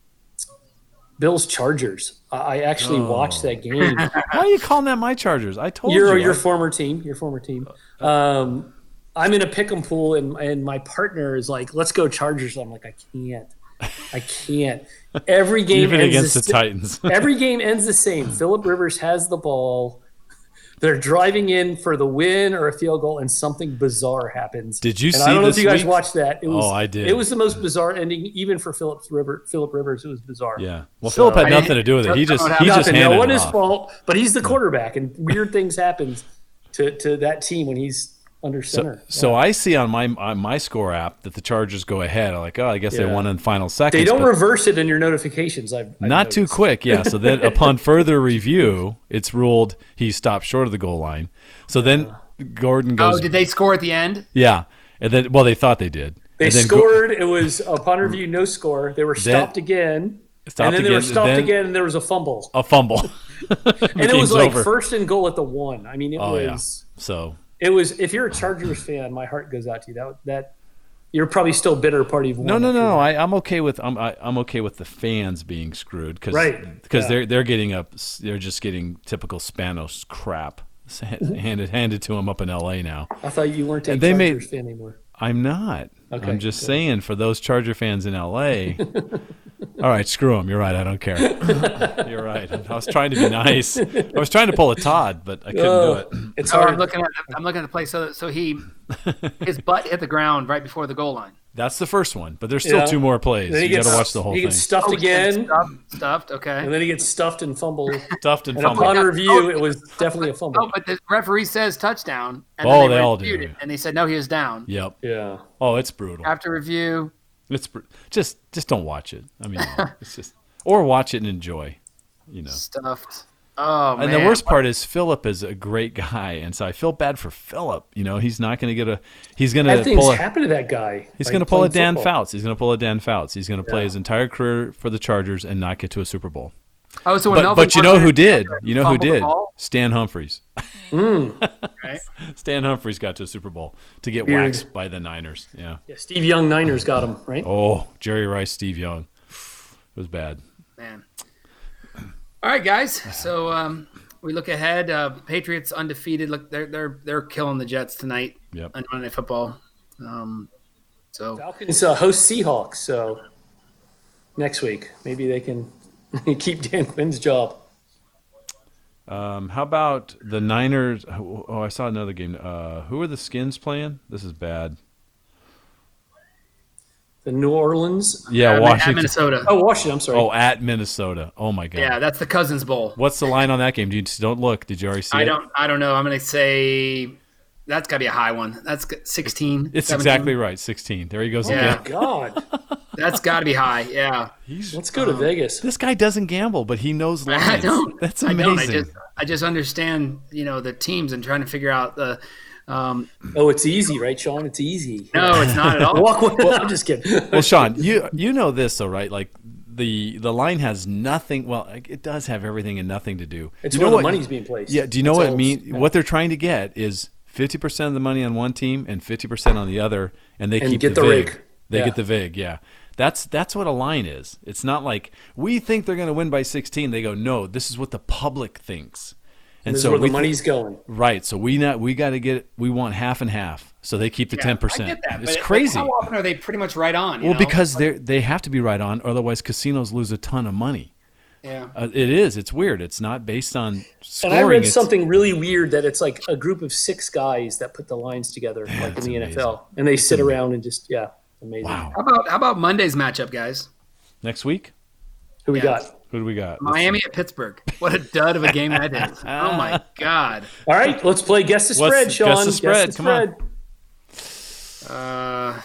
Speaker 3: Bill's Chargers. I, actually
Speaker 2: Oh.
Speaker 3: watched that game. <laughs>
Speaker 2: Why are you calling that my Chargers? I told
Speaker 3: your
Speaker 2: you.
Speaker 3: your
Speaker 2: I-
Speaker 3: former team, your former team.
Speaker 2: Uh,
Speaker 3: Um, I'm in a pick 'em pool, and and my partner is like, "Let's go Chargers." I'm like, I can't, I can't. Every <laughs> game
Speaker 2: even
Speaker 3: ends
Speaker 2: against the
Speaker 3: st-
Speaker 2: Titans. <laughs>
Speaker 3: Every game ends the same. Philip Rivers has the ball. They're driving in for the win or a field goal, and something bizarre happens.
Speaker 2: Did you
Speaker 3: and
Speaker 2: see
Speaker 3: I don't know
Speaker 2: this
Speaker 3: if you guys
Speaker 2: week?
Speaker 3: watched that. It was,
Speaker 2: Oh, I did.
Speaker 3: It was the most bizarre ending, even for Philip River, Philip Rivers. It was bizarre.
Speaker 2: yeah. Well,
Speaker 3: So-
Speaker 2: Philip had nothing to do with it. He just he just handed
Speaker 3: No
Speaker 2: it
Speaker 3: one his fault, but he's the quarterback, and weird things happen to, to that team when he's under
Speaker 2: So,
Speaker 3: center.
Speaker 2: so I see on my on my score app that the Chargers go ahead. I'm like, oh, I guess they won in the final seconds.
Speaker 3: they don't reverse it in your notifications. I've, I've
Speaker 2: Not too quick, yeah. So then, <laughs> upon further review, it's ruled he stopped short of the goal line. So then Gordon
Speaker 1: oh,
Speaker 2: goes.
Speaker 1: Oh, did they score at the end?
Speaker 2: yeah, and then well, they thought they did.
Speaker 3: They
Speaker 2: and then Go-
Speaker 3: scored. it was upon review, no score. They were
Speaker 2: Then-
Speaker 3: stopped again.
Speaker 2: Stopped
Speaker 3: and then they were stopped
Speaker 2: then-
Speaker 3: again, and there was a fumble.
Speaker 2: a fumble, <laughs> <laughs>
Speaker 3: and it was like first and goal at the one. I mean, it
Speaker 2: Oh, yeah.
Speaker 3: was
Speaker 2: So
Speaker 3: it was. If you're a Chargers fan, my heart goes out to you. That that you're probably still bitter part of
Speaker 2: no, no, no. I, I'm okay with I'm I, I'm okay with the fans being screwed because
Speaker 3: Right.
Speaker 2: because
Speaker 3: Yeah.
Speaker 2: they're they're getting up they're just getting typical Spanos crap <laughs> handed handed to them up in L.A. now.
Speaker 3: I thought you weren't a
Speaker 2: They made-
Speaker 3: Chargers fan anymore.
Speaker 2: I'm not.
Speaker 3: Okay,
Speaker 2: I'm just
Speaker 3: good.
Speaker 2: saying for those Charger fans in LA. <laughs> all right, screw them. You're right. I don't care. <laughs> You're right. I was trying to be nice. I was trying to pull a Todd, but I couldn't
Speaker 3: Oh,
Speaker 2: do it.
Speaker 3: It's
Speaker 1: Oh, I'm looking at I'm looking at the play. So so he <laughs> his butt hit the ground right before the goal line.
Speaker 2: That's the first one, but there's still
Speaker 3: Yeah.
Speaker 2: two more plays.
Speaker 3: Then
Speaker 2: You got to watch the whole
Speaker 3: He
Speaker 2: thing.
Speaker 3: gets stuffed
Speaker 1: Oh,
Speaker 3: again,
Speaker 1: stuffed, stuffed. Okay.
Speaker 3: and then he gets stuffed and fumbled.
Speaker 2: Stuffed and
Speaker 3: And
Speaker 2: fumbled.
Speaker 3: upon review, it was definitely a
Speaker 1: Oh,
Speaker 3: fumble.
Speaker 1: but the referee says touchdown. And
Speaker 2: Oh,
Speaker 1: then
Speaker 2: they all
Speaker 1: reviewed
Speaker 2: do.
Speaker 1: it, and they said no, he was down.
Speaker 2: Yep.
Speaker 3: Yeah.
Speaker 2: Oh, it's brutal.
Speaker 1: After review,
Speaker 2: It's br- just just don't watch it. I mean, <laughs> it's just or watch it and enjoy. You know.
Speaker 1: stuffed. Oh man.
Speaker 2: And the worst part is Philip is a great guy, and so I feel bad for Philip. You know, he's not going to get a. He's going
Speaker 3: Bad
Speaker 2: to
Speaker 3: things
Speaker 2: pull a.
Speaker 3: happen to that guy.
Speaker 2: He's
Speaker 3: like
Speaker 2: going to pull a Dan
Speaker 3: football.
Speaker 2: Fouts. He's going to pull a Dan Fouts. He's going to play
Speaker 3: Yeah.
Speaker 2: his entire career for the Chargers and not get to a Super Bowl.
Speaker 1: Oh, so when
Speaker 2: But, but you know who did? You know who did?
Speaker 1: ball,
Speaker 2: Stan Humphries. Hmm. <laughs>
Speaker 1: right?
Speaker 2: Stan Humphries got to a Super Bowl to get
Speaker 3: Weird.
Speaker 2: waxed by the Niners. Yeah.
Speaker 3: Yeah, Steve Young Niners got him right.
Speaker 2: Oh, Jerry Rice, Steve Young. It was bad.
Speaker 1: Man. All right, guys. So um, we look ahead. Uh, Patriots undefeated. Look, they're they're they're killing the Jets tonight
Speaker 2: Yep.
Speaker 1: on Monday Night Football. Um, so
Speaker 3: Falcons uh, host Seahawks, so next week maybe they can <laughs> keep Dan Quinn's job.
Speaker 2: Um, how about the Niners? Oh, I saw another game. Uh, who are the Skins playing? This is bad.
Speaker 3: The New Orleans.
Speaker 2: Yeah,
Speaker 1: uh, at Minnesota.
Speaker 3: Oh, Washington. I'm sorry.
Speaker 2: Oh, at Minnesota. Oh my God.
Speaker 1: yeah, that's the Cousins Bowl.
Speaker 2: What's the line on that game? Do you don't look? Did you already see
Speaker 1: I
Speaker 2: it?
Speaker 1: don't I don't know. I'm going to say that's got to be a high one. That's 16.
Speaker 2: It's
Speaker 1: 17.
Speaker 2: exactly right. 16. There he goes
Speaker 1: Yeah.
Speaker 2: again.
Speaker 3: God, <laughs>
Speaker 1: That's got to be high. Yeah.
Speaker 2: He's,
Speaker 3: let's go to Vegas.
Speaker 2: this guy doesn't gamble, but he knows <laughs> lines.
Speaker 1: I don't.
Speaker 2: That's
Speaker 1: I
Speaker 2: amazing.
Speaker 1: don't. I just, I just understand, you know, the teams and trying to figure out the. Um,
Speaker 3: Oh, it's easy, right, Sean? It's easy.
Speaker 1: no, it's not at all. <laughs>
Speaker 3: Walk away. I'm just kidding.
Speaker 2: well, Sean, you you know this though, right? Like the the line has nothing. Well, it does have everything and nothing to do.
Speaker 3: It's
Speaker 2: you
Speaker 3: where
Speaker 2: know
Speaker 3: the
Speaker 2: what-
Speaker 3: money's being placed.
Speaker 2: Yeah. Do you know
Speaker 3: That's
Speaker 2: what
Speaker 3: all
Speaker 2: it mean?
Speaker 3: it's-
Speaker 2: What they're trying to get is fifty percent of the money on one team and fifty percent on the other, and they
Speaker 3: And
Speaker 2: keep
Speaker 3: get
Speaker 2: the,
Speaker 3: the
Speaker 2: vig.
Speaker 3: rig.
Speaker 2: They
Speaker 3: Yeah.
Speaker 2: get the vig. Yeah. That's that's what a line is. It's not like we think they're going to win by sixteen. They go, no, this is what the public thinks. And
Speaker 3: This
Speaker 2: so
Speaker 3: is where
Speaker 2: we
Speaker 3: the
Speaker 2: thi-
Speaker 3: money's going.
Speaker 2: right. So we not we got to get we want half and half. So they keep the
Speaker 1: Yeah,
Speaker 2: ten
Speaker 1: I
Speaker 2: percent.
Speaker 1: get that,
Speaker 2: It's
Speaker 1: but, like,
Speaker 2: crazy.
Speaker 1: how often are they pretty much right on? you
Speaker 2: Well,
Speaker 1: know?
Speaker 2: because they they have to be right on, otherwise casinos lose a ton of money.
Speaker 1: yeah.
Speaker 2: Uh, it is. It's weird. It's not based on Scoring. And.
Speaker 3: I read
Speaker 2: it's-
Speaker 3: something really weird that it's like a group of six guys that put the lines together, like in the
Speaker 2: amazing.
Speaker 3: NFL, and they sit around and just yeah, amazing.
Speaker 2: Wow.
Speaker 1: How about how about Monday's matchup, guys?
Speaker 2: Next week,
Speaker 3: Who we
Speaker 1: Yeah.
Speaker 3: got?
Speaker 2: Who do we got?
Speaker 1: Miami at Pittsburgh. What a dud of a game that is. <laughs> Oh my god.
Speaker 3: All right, let's play guess the
Speaker 2: What's-
Speaker 3: spread,
Speaker 2: guess
Speaker 3: Sean.
Speaker 2: the spread, come on.
Speaker 1: Uh,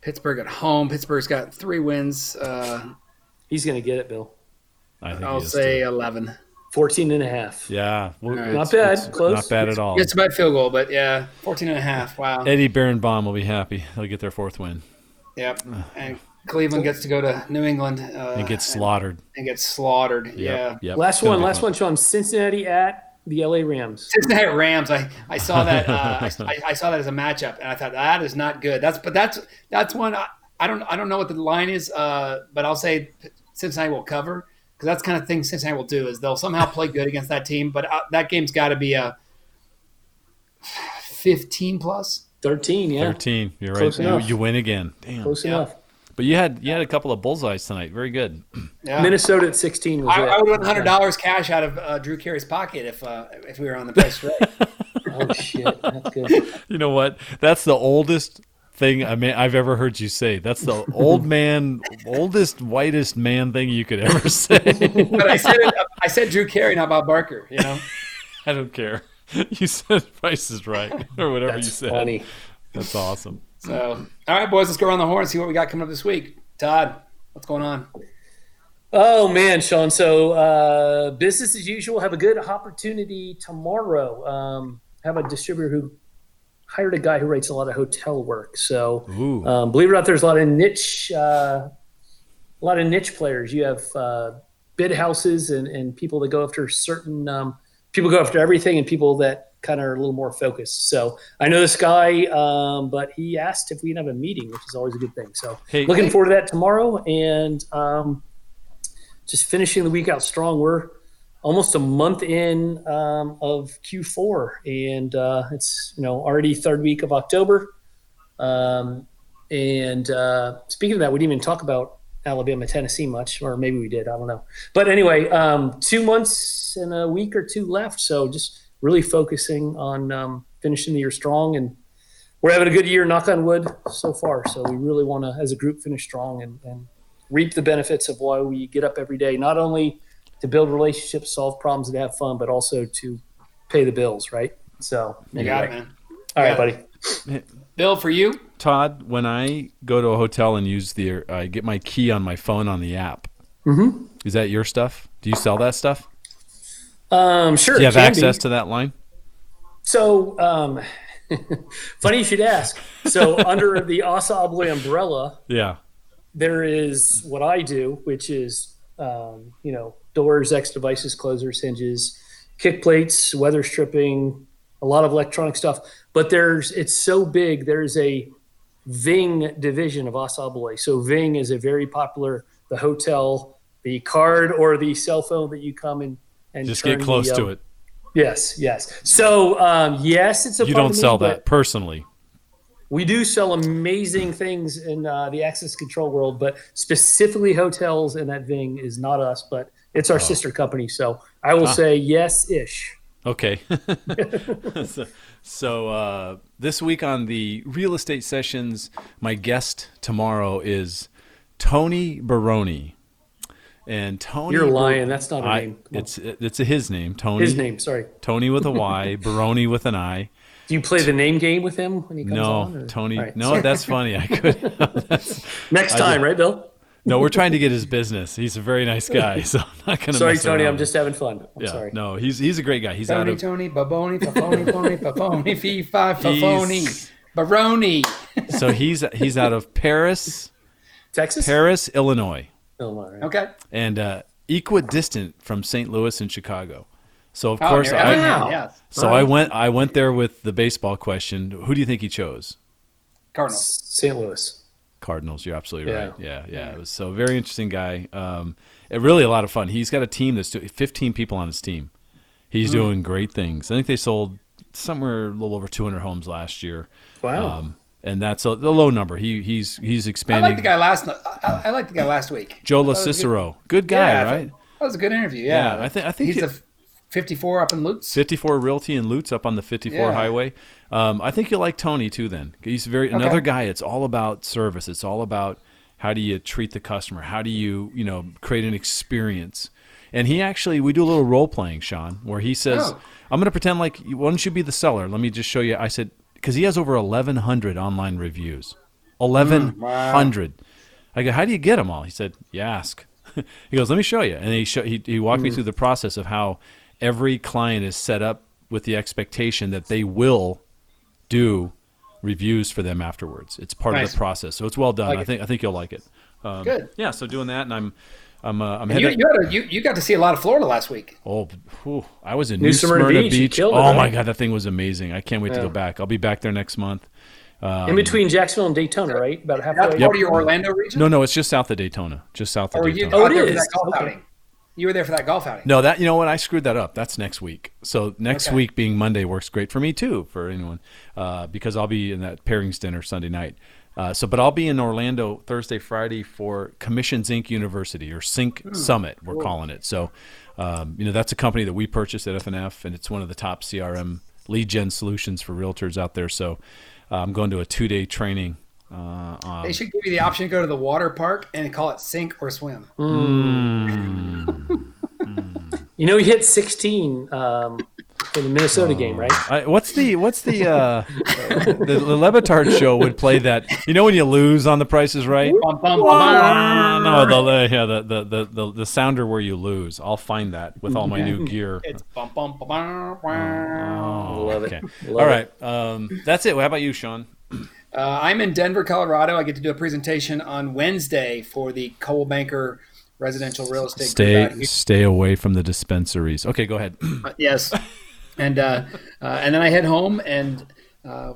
Speaker 1: Pittsburgh at home. Pittsburgh's got three wins. Uh,
Speaker 3: He's gonna get it, Bill.
Speaker 2: I think
Speaker 1: I'll say
Speaker 2: too.
Speaker 1: 11.
Speaker 3: 14 and a half.
Speaker 2: Yeah, well,
Speaker 1: Not
Speaker 3: bad.
Speaker 2: it's
Speaker 3: Close.
Speaker 2: Not bad at all.
Speaker 1: It's about field goal, but yeah, 14 and a half. Wow.
Speaker 2: Eddie Baron-Baum will be happy. They'll get their fourth win
Speaker 1: Yep. And Cleveland gets to go to New England uh,
Speaker 2: and get slaughtered.
Speaker 1: and get slaughtered. Yeah.
Speaker 2: Yep, yep.
Speaker 3: Last one, last
Speaker 2: fun.
Speaker 3: one, Sean. Cincinnati at the LA Rams.
Speaker 1: Cincinnati Rams. I, I saw that. <laughs> Uh, I, I saw that as a matchup, and I thought that is not good. That's but that's that's one. I, I don't I don't know what the line is, uh, but I'll say Cincinnati will cover because that's the kind of thing Cincinnati will do is they'll somehow play good against that team. But uh, that game's got to be a fifteen plus.
Speaker 3: 13, yeah.
Speaker 2: Thirteen. You're right. You, you win again. Damn.
Speaker 3: Close
Speaker 1: Yeah.
Speaker 3: enough.
Speaker 2: But you had you had a couple of bullseyes tonight. Very good. <clears throat>
Speaker 1: Yeah.
Speaker 3: Minnesota at 16 was
Speaker 1: I,
Speaker 3: it.
Speaker 1: I would win hundred dollars cash out of uh, Drew Carey's pocket if uh, if we were on the price right. <laughs>
Speaker 3: Oh, shit. That's good. <laughs>
Speaker 2: You know what? That's the oldest thing I mean I've ever heard you say. That's the old <laughs> man, oldest, whitest man thing you could ever say.
Speaker 1: but I said it. I said Drew Carey, not Bob Barker. You know.
Speaker 2: I don't care. You said Price is right or whatever you
Speaker 3: That's
Speaker 2: said.
Speaker 3: funny.
Speaker 2: That's awesome.
Speaker 1: So, all right, boys, let's go around the horn and see what we got coming up this week. Todd, what's going on?
Speaker 3: Oh man, Sean. So uh, business as usual. Have a good opportunity tomorrow. Um, have a distributor who hired a guy who writes a lot of hotel work. So um, believe it or not, there's a lot of niche, uh, a lot of niche players. You have uh, bid houses and, and people that go after certain um, people go after everything, and people that kind of are a little more focused. So I know this guy, um, but he asked if we can have a meeting, which is always a good thing. So
Speaker 2: Hey-
Speaker 3: looking forward to that tomorrow, and um, just finishing the week out strong. We're almost a month in um, of Q4, and uh, it's you know already third week of October. Um, and uh, speaking of that, we didn't even talk about Alabama, Tennessee much, or maybe we did. I don't know. But anyway, um, two months and a week or two left, so just really focusing on um, finishing the year strong, and we're having a good year. Knock on wood, so far. So we really want to, as a group, finish strong and, and reap the benefits of why we get up every day, not only to build relationships, solve problems, and have fun, but also to pay the bills, right? So,
Speaker 1: You got it, man.
Speaker 3: all right,
Speaker 1: it.
Speaker 3: buddy.
Speaker 1: Bill, for you,
Speaker 2: Todd, when I go to a hotel and use the, I get my key on my phone on the app.
Speaker 3: Mm-hmm.
Speaker 2: Is that your stuff? Do you sell that stuff?
Speaker 3: Um, sure.
Speaker 2: Do you have
Speaker 3: can be.
Speaker 2: access to that line?
Speaker 3: So, um, <laughs> funny you should ask. So, under the ASSA ABLOY umbrella,
Speaker 2: Yeah.
Speaker 3: there is what I do, which is, um, you know, doors, X devices, closers, hinges, kick plates, weather stripping, a lot of electronic stuff. But there's, it's so big. There's a Ving division of ASSA ABLOY. So Ving is a very popular, the hotel, the card or the cell phone that you come in and
Speaker 2: Just get close
Speaker 3: the,
Speaker 2: to
Speaker 3: um,
Speaker 2: it.
Speaker 3: Yes, yes. So um, yes, it's a
Speaker 2: You don't
Speaker 3: of me,
Speaker 2: sell that personally.
Speaker 3: we do sell amazing things in uh, the access control world, but specifically hotels and that Ving is not us, but it's
Speaker 2: Oh.
Speaker 3: our sister company. So I will
Speaker 2: Ah.
Speaker 3: say yes ish.
Speaker 2: Okay. <laughs> <laughs> so so uh, this week on the real estate sessions, my guest tomorrow is Tony Baroni. And Tony,
Speaker 3: You're lying. That's not a
Speaker 2: I,
Speaker 3: name.
Speaker 2: It's it's a his name. Tony.
Speaker 3: his name. Sorry.
Speaker 2: Tony with a Y. <laughs> Baroni with an I.
Speaker 3: Do you play the name game with him when he comes
Speaker 2: No,
Speaker 3: on? or-
Speaker 2: Tony.
Speaker 3: All right.
Speaker 2: No, that's funny. I could. <laughs> <laughs>
Speaker 3: Next time, right, Bill?
Speaker 2: no, we're trying to get his business. He's a very nice guy, so I'm not going to.
Speaker 3: Sorry, Tony. I'm just having fun. I'm
Speaker 2: Yeah,
Speaker 3: sorry.
Speaker 2: no, he's he's a great guy. He's out
Speaker 1: Tony,
Speaker 2: of
Speaker 1: Tony, Baboni, Paponi, Pony, Paponi, Fee, Fi,
Speaker 2: He's-
Speaker 1: Baroni.
Speaker 2: so he's he's out of Paris,
Speaker 3: Texas?
Speaker 2: Paris, Illinois,
Speaker 3: Illinois, right?
Speaker 1: Okay.
Speaker 2: and uh, equidistant from St. Louis and Chicago. So of
Speaker 1: Oh,
Speaker 2: course, I,
Speaker 1: Effingham, yes.
Speaker 2: so I went I went there with the baseball question. Who do you think he chose?
Speaker 1: Cardinals.
Speaker 3: St. Louis.
Speaker 2: Cardinals. You're absolutely
Speaker 3: Yeah.
Speaker 2: right. Yeah, yeah. It was so very interesting guy. Um, it really a lot of fun. He's got a team that's 15 people on his team. He's doing great things. I think they sold somewhere a little over 200 homes last year.
Speaker 3: Wow.
Speaker 2: Um, and that's a, a low number. He he's he's expanding.
Speaker 1: I like the guy last. I, I like the guy last week.
Speaker 2: Joe
Speaker 1: was good.
Speaker 2: Good guy,
Speaker 1: Yeah,
Speaker 2: right?
Speaker 1: That was a good interview. Yeah,
Speaker 2: Yeah, I think- I think
Speaker 1: he's
Speaker 2: it-
Speaker 1: the 54 up in Lutz.
Speaker 2: 54 Realty and Lutz up on the 54
Speaker 1: Yeah.
Speaker 2: highway. Um, I think you'll like Tony too. Then he's very another guy. It's all about service. It's all about how do you treat the customer? How do you you know create an experience? And he actually we do a little role playing, Sean, where he says,
Speaker 1: Oh.
Speaker 2: "I'm going to pretend like why don't you be the seller? Let me just show you." I said because he has over 1,100 online reviews. 1,100. I go, how do you get them all? He said, you ask. <laughs> he goes, let me show you. And he show, he, he walked me through the process of how every client is set up with the expectation that they will do reviews for them afterwards. It's part of the process. So it's well done.
Speaker 1: Like
Speaker 2: I
Speaker 1: it.
Speaker 2: think I think you'll like it. Um,
Speaker 1: Good.
Speaker 2: Yeah. So doing that, and I'm I'm uh, I'm
Speaker 1: And you,
Speaker 2: headed.
Speaker 1: you, had a, you, you got to see a lot of Florida last week.
Speaker 2: Oh, whew, I was in
Speaker 3: New
Speaker 2: New,
Speaker 3: Smyrna
Speaker 2: Smyrna,
Speaker 3: Beach.
Speaker 2: Beach.
Speaker 3: killed it,
Speaker 2: oh my god, that thing was amazing. I can't wait to go back. I'll be back there next month. Um,
Speaker 3: In between Jacksonville and Daytona, right? About
Speaker 1: That's
Speaker 3: halfway.
Speaker 1: part of your Orlando region?
Speaker 2: No, no, it's just south of Daytona. Just south of
Speaker 1: Or were you
Speaker 3: Oh,
Speaker 1: out
Speaker 3: it
Speaker 1: there for that golf
Speaker 3: Okay.
Speaker 1: You were there for that golf outing.
Speaker 2: No, that you know what? I screwed that up. That's next week. So next
Speaker 1: Okay.
Speaker 2: week being Monday works great for me too, for anyone, uh, because I'll be in that pairings dinner Sunday night. Uh, so, but I'll be in Orlando Thursday, Friday for Commissions Inc. University or CINC
Speaker 1: Hmm.
Speaker 2: Summit. We're calling it. So, um, you know, that's a company that we purchased at FNF, and it's one of the top CRM lead gen solutions for realtors out there. So, uh, I'm going to a two day training. Uh, on,
Speaker 1: They should give you the option to go to the water park and call it sink or swim. <laughs>
Speaker 3: You know, he hit 16 um, for the Minnesota game, right?
Speaker 2: I, what's the what's the uh, the, the Le Batard show would play that? You know when you lose on The Price is Right.
Speaker 1: Bum, bum, bum, bum.
Speaker 2: No, the yeah the, the the the the sounder where you lose. I'll find that with all my new <laughs> gear.
Speaker 1: It's bum, bum, bum, bum, bum.
Speaker 2: Oh,
Speaker 3: Love it.
Speaker 2: okay.
Speaker 3: Love
Speaker 2: All
Speaker 3: it.
Speaker 2: Um, that's it. How about you, Sean?
Speaker 1: Uh, I'm in Denver, Colorado. I get to do a presentation on Wednesday for the Coldwell Banker Residential Real Estate.
Speaker 2: Stay stay away from the dispensaries. Okay, go ahead.
Speaker 1: Uh, yes, <laughs> and uh, uh, and then I head home and uh,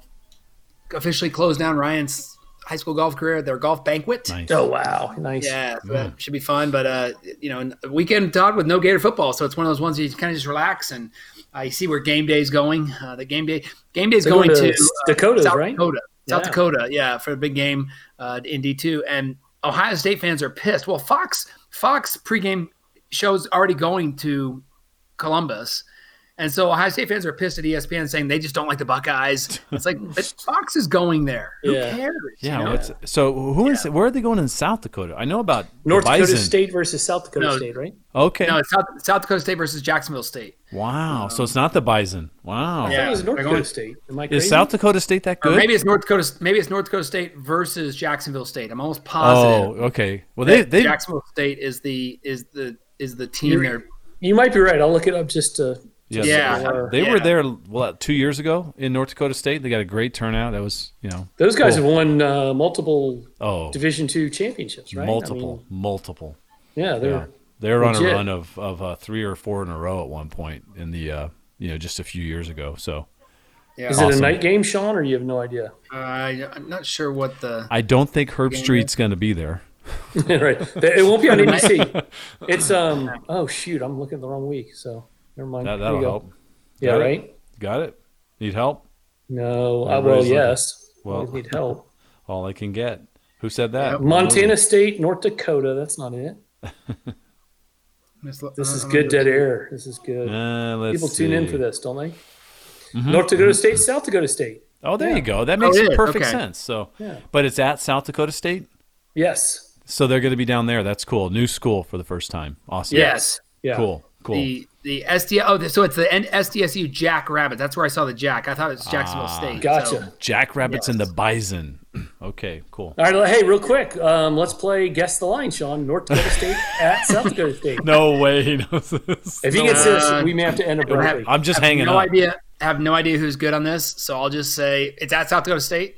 Speaker 1: officially close down Ryan's high school golf career. At their golf banquet.
Speaker 2: Nice.
Speaker 3: Oh, wow. Nice.
Speaker 1: Yeah, so that should be fun. But uh, you know, weekend Todd with no Gator football, so it's one of those ones you kind of just relax and I see where game day is going. Uh, the game day game day is going
Speaker 3: going
Speaker 1: to,
Speaker 3: to
Speaker 1: uh,
Speaker 3: Dakotas,
Speaker 1: South
Speaker 3: right?
Speaker 1: Dakota, South
Speaker 3: Yeah.
Speaker 1: Dakota, yeah, for a big game uh, in D two. And Ohio State fans are pissed. Well, Fox Fox pregame shows already going to Columbus. And so Ohio State fans are pissed at ESPN saying they just don't like the Buckeyes. <laughs> It's like but Fox is going there. Who
Speaker 3: Yeah.
Speaker 1: cares?
Speaker 2: Yeah.
Speaker 1: you know?
Speaker 2: What's, so who is where are they going in South Dakota? I know about the
Speaker 3: North Dakota State versus South Dakota
Speaker 1: No.
Speaker 3: State, right?
Speaker 2: Okay.
Speaker 1: No, it's South, South Dakota State versus Jacksonville State.
Speaker 2: wow. So um, it's not the Bison. Wow.
Speaker 1: Yeah.
Speaker 3: it was North Dakota State. Am I crazy?
Speaker 2: Is South Dakota State that
Speaker 1: Or
Speaker 2: good?
Speaker 1: maybe it's North Dakota. Maybe it's North Dakota State versus Jacksonville State. I'm almost positive.
Speaker 2: oh, okay. Well, they they
Speaker 1: Jacksonville State is the is the is the team there.
Speaker 3: You might be right. I'll look it up just to.
Speaker 2: Yeah,
Speaker 1: Yeah.
Speaker 2: They
Speaker 1: Yeah.
Speaker 2: were there what two years ago in North Dakota State. They got a great turnout. That was you know
Speaker 3: Those guys
Speaker 2: Cool.
Speaker 3: have won uh, multiple
Speaker 2: oh
Speaker 3: Division two championships, right? I
Speaker 2: multiple
Speaker 3: mean,
Speaker 2: multiple.
Speaker 3: yeah, they're
Speaker 2: Yeah, they were on a run of of uh, three or four in a row at one point in the uh, you know just a few years ago. So
Speaker 1: Yeah,
Speaker 3: Is it a night game, Sean, or you have no idea?
Speaker 1: uh, I'm not sure what the.
Speaker 2: I don't think Herbstreit's going to be there. <laughs>
Speaker 3: right, it won't be on <laughs> NBC. It's um. Oh shoot, I'm looking at the wrong week. So never mind.
Speaker 2: That, that'll help.
Speaker 3: Yeah,
Speaker 2: Got it?
Speaker 3: right.
Speaker 2: Got it. Need help?
Speaker 3: No, uh,
Speaker 2: Everybody's
Speaker 3: well,
Speaker 2: looking.
Speaker 3: yes.
Speaker 2: Well-
Speaker 3: Always need help. <laughs>
Speaker 2: All I can get. Who said that?
Speaker 1: Yep.
Speaker 3: Montana State, North Dakota. That's not it. <laughs> This is good dead air. This is good.
Speaker 2: Uh, let's
Speaker 3: People tune in for this, don't they?
Speaker 2: Mhm.
Speaker 3: North Dakota State, South Dakota State.
Speaker 2: Oh, there
Speaker 3: Yeah.
Speaker 2: you go. That makes
Speaker 1: it is.
Speaker 2: perfect
Speaker 1: Okay.
Speaker 2: sense. So,
Speaker 3: Yeah.
Speaker 2: but it's at South Dakota State.
Speaker 3: Yes.
Speaker 2: So they're going to be down there. That's cool. New school for the first time. Awesome.
Speaker 1: Yes.
Speaker 3: Yeah.
Speaker 2: Cool. Cool.
Speaker 1: The the SD oh so it's the SDSU Jack Rabbit. That's where I saw the Jack. I thought it was Jacksonville
Speaker 2: Ah,
Speaker 1: State.
Speaker 3: Gotcha.
Speaker 1: so-
Speaker 2: Jackrabbits and the Bison. <clears throat> Okay, cool.
Speaker 3: All right, hey, real quick, um, let's play guess the line, Sean. North Dakota State <laughs> at South Dakota State.
Speaker 2: No way. <laughs> He knows this.
Speaker 3: If he gets this, we may have to end abruptly.
Speaker 2: I'm just
Speaker 1: have
Speaker 2: hanging
Speaker 1: no
Speaker 2: up.
Speaker 1: idea. Have no idea who's good on this, so I'll just say it's at South Dakota State.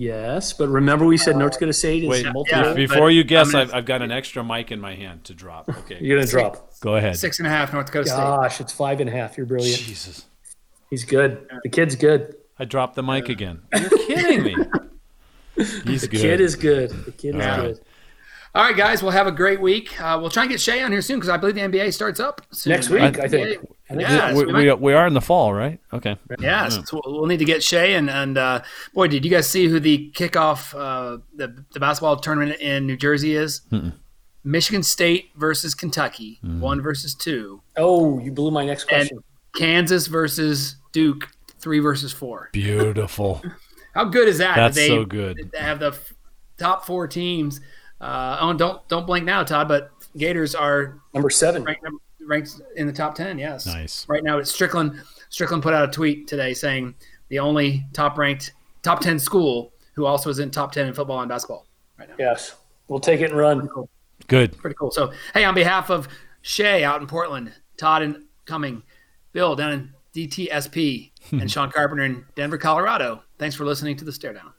Speaker 3: Yes, but remember we said North Dakota State is
Speaker 2: Wait,
Speaker 3: multiple.
Speaker 1: yeah.
Speaker 2: before you guess,
Speaker 1: I'm gonna-
Speaker 2: I've, I've got an extra mic in my hand to drop. <laughs> Okay,
Speaker 3: You're gonna drop.
Speaker 2: go ahead.
Speaker 1: Six and a half, North Dakota State.
Speaker 3: Gosh, it's five and a half. You're brilliant.
Speaker 2: Jesus,
Speaker 3: He's good. The kid's good.
Speaker 2: I dropped the mic again. You're kidding me. <laughs> He's
Speaker 3: The
Speaker 2: good.
Speaker 3: kid is good. The kid is
Speaker 2: All right.
Speaker 3: good.
Speaker 1: All right, guys, we'll have a great week. Uh, we'll try and get Shay on here soon because I believe the NBA starts up soon,
Speaker 3: Next
Speaker 1: right?
Speaker 3: week, I think. I think
Speaker 1: Yeah,
Speaker 2: we,
Speaker 1: we
Speaker 2: we, we are in the fall, right? Okay.
Speaker 1: Yes, so we'll we'll need to get Shay and and uh, boy, did you guys see who the kickoff uh, the the basketball tournament in New Jersey is? Michigan State versus Kentucky, one versus two,
Speaker 3: Oh, you blew my next
Speaker 1: and
Speaker 3: question.
Speaker 1: Kansas versus Duke, three versus four.
Speaker 2: Beautiful. <laughs>
Speaker 1: How good is that?
Speaker 2: That's
Speaker 1: they,
Speaker 2: so good.
Speaker 1: They have the f- top four teams. Uh, oh, don't don't blink now, Todd. But Gators are
Speaker 3: Number seven.
Speaker 1: ranked, ranked in the top ten. Yes,
Speaker 2: Nice.
Speaker 1: Right now, it's Stricklin. Stricklin put out a tweet today saying the only top ranked top ten school who also is in top ten in football and basketball right now.
Speaker 3: Yes. We'll take it and run.
Speaker 2: Good.
Speaker 1: Pretty cool. So, hey, on behalf of Shay out in Portland, Todd and coming Bill down in DTSP, <laughs> and Sean Carpenter in Denver, Colorado. Thanks for listening to the Stare Down.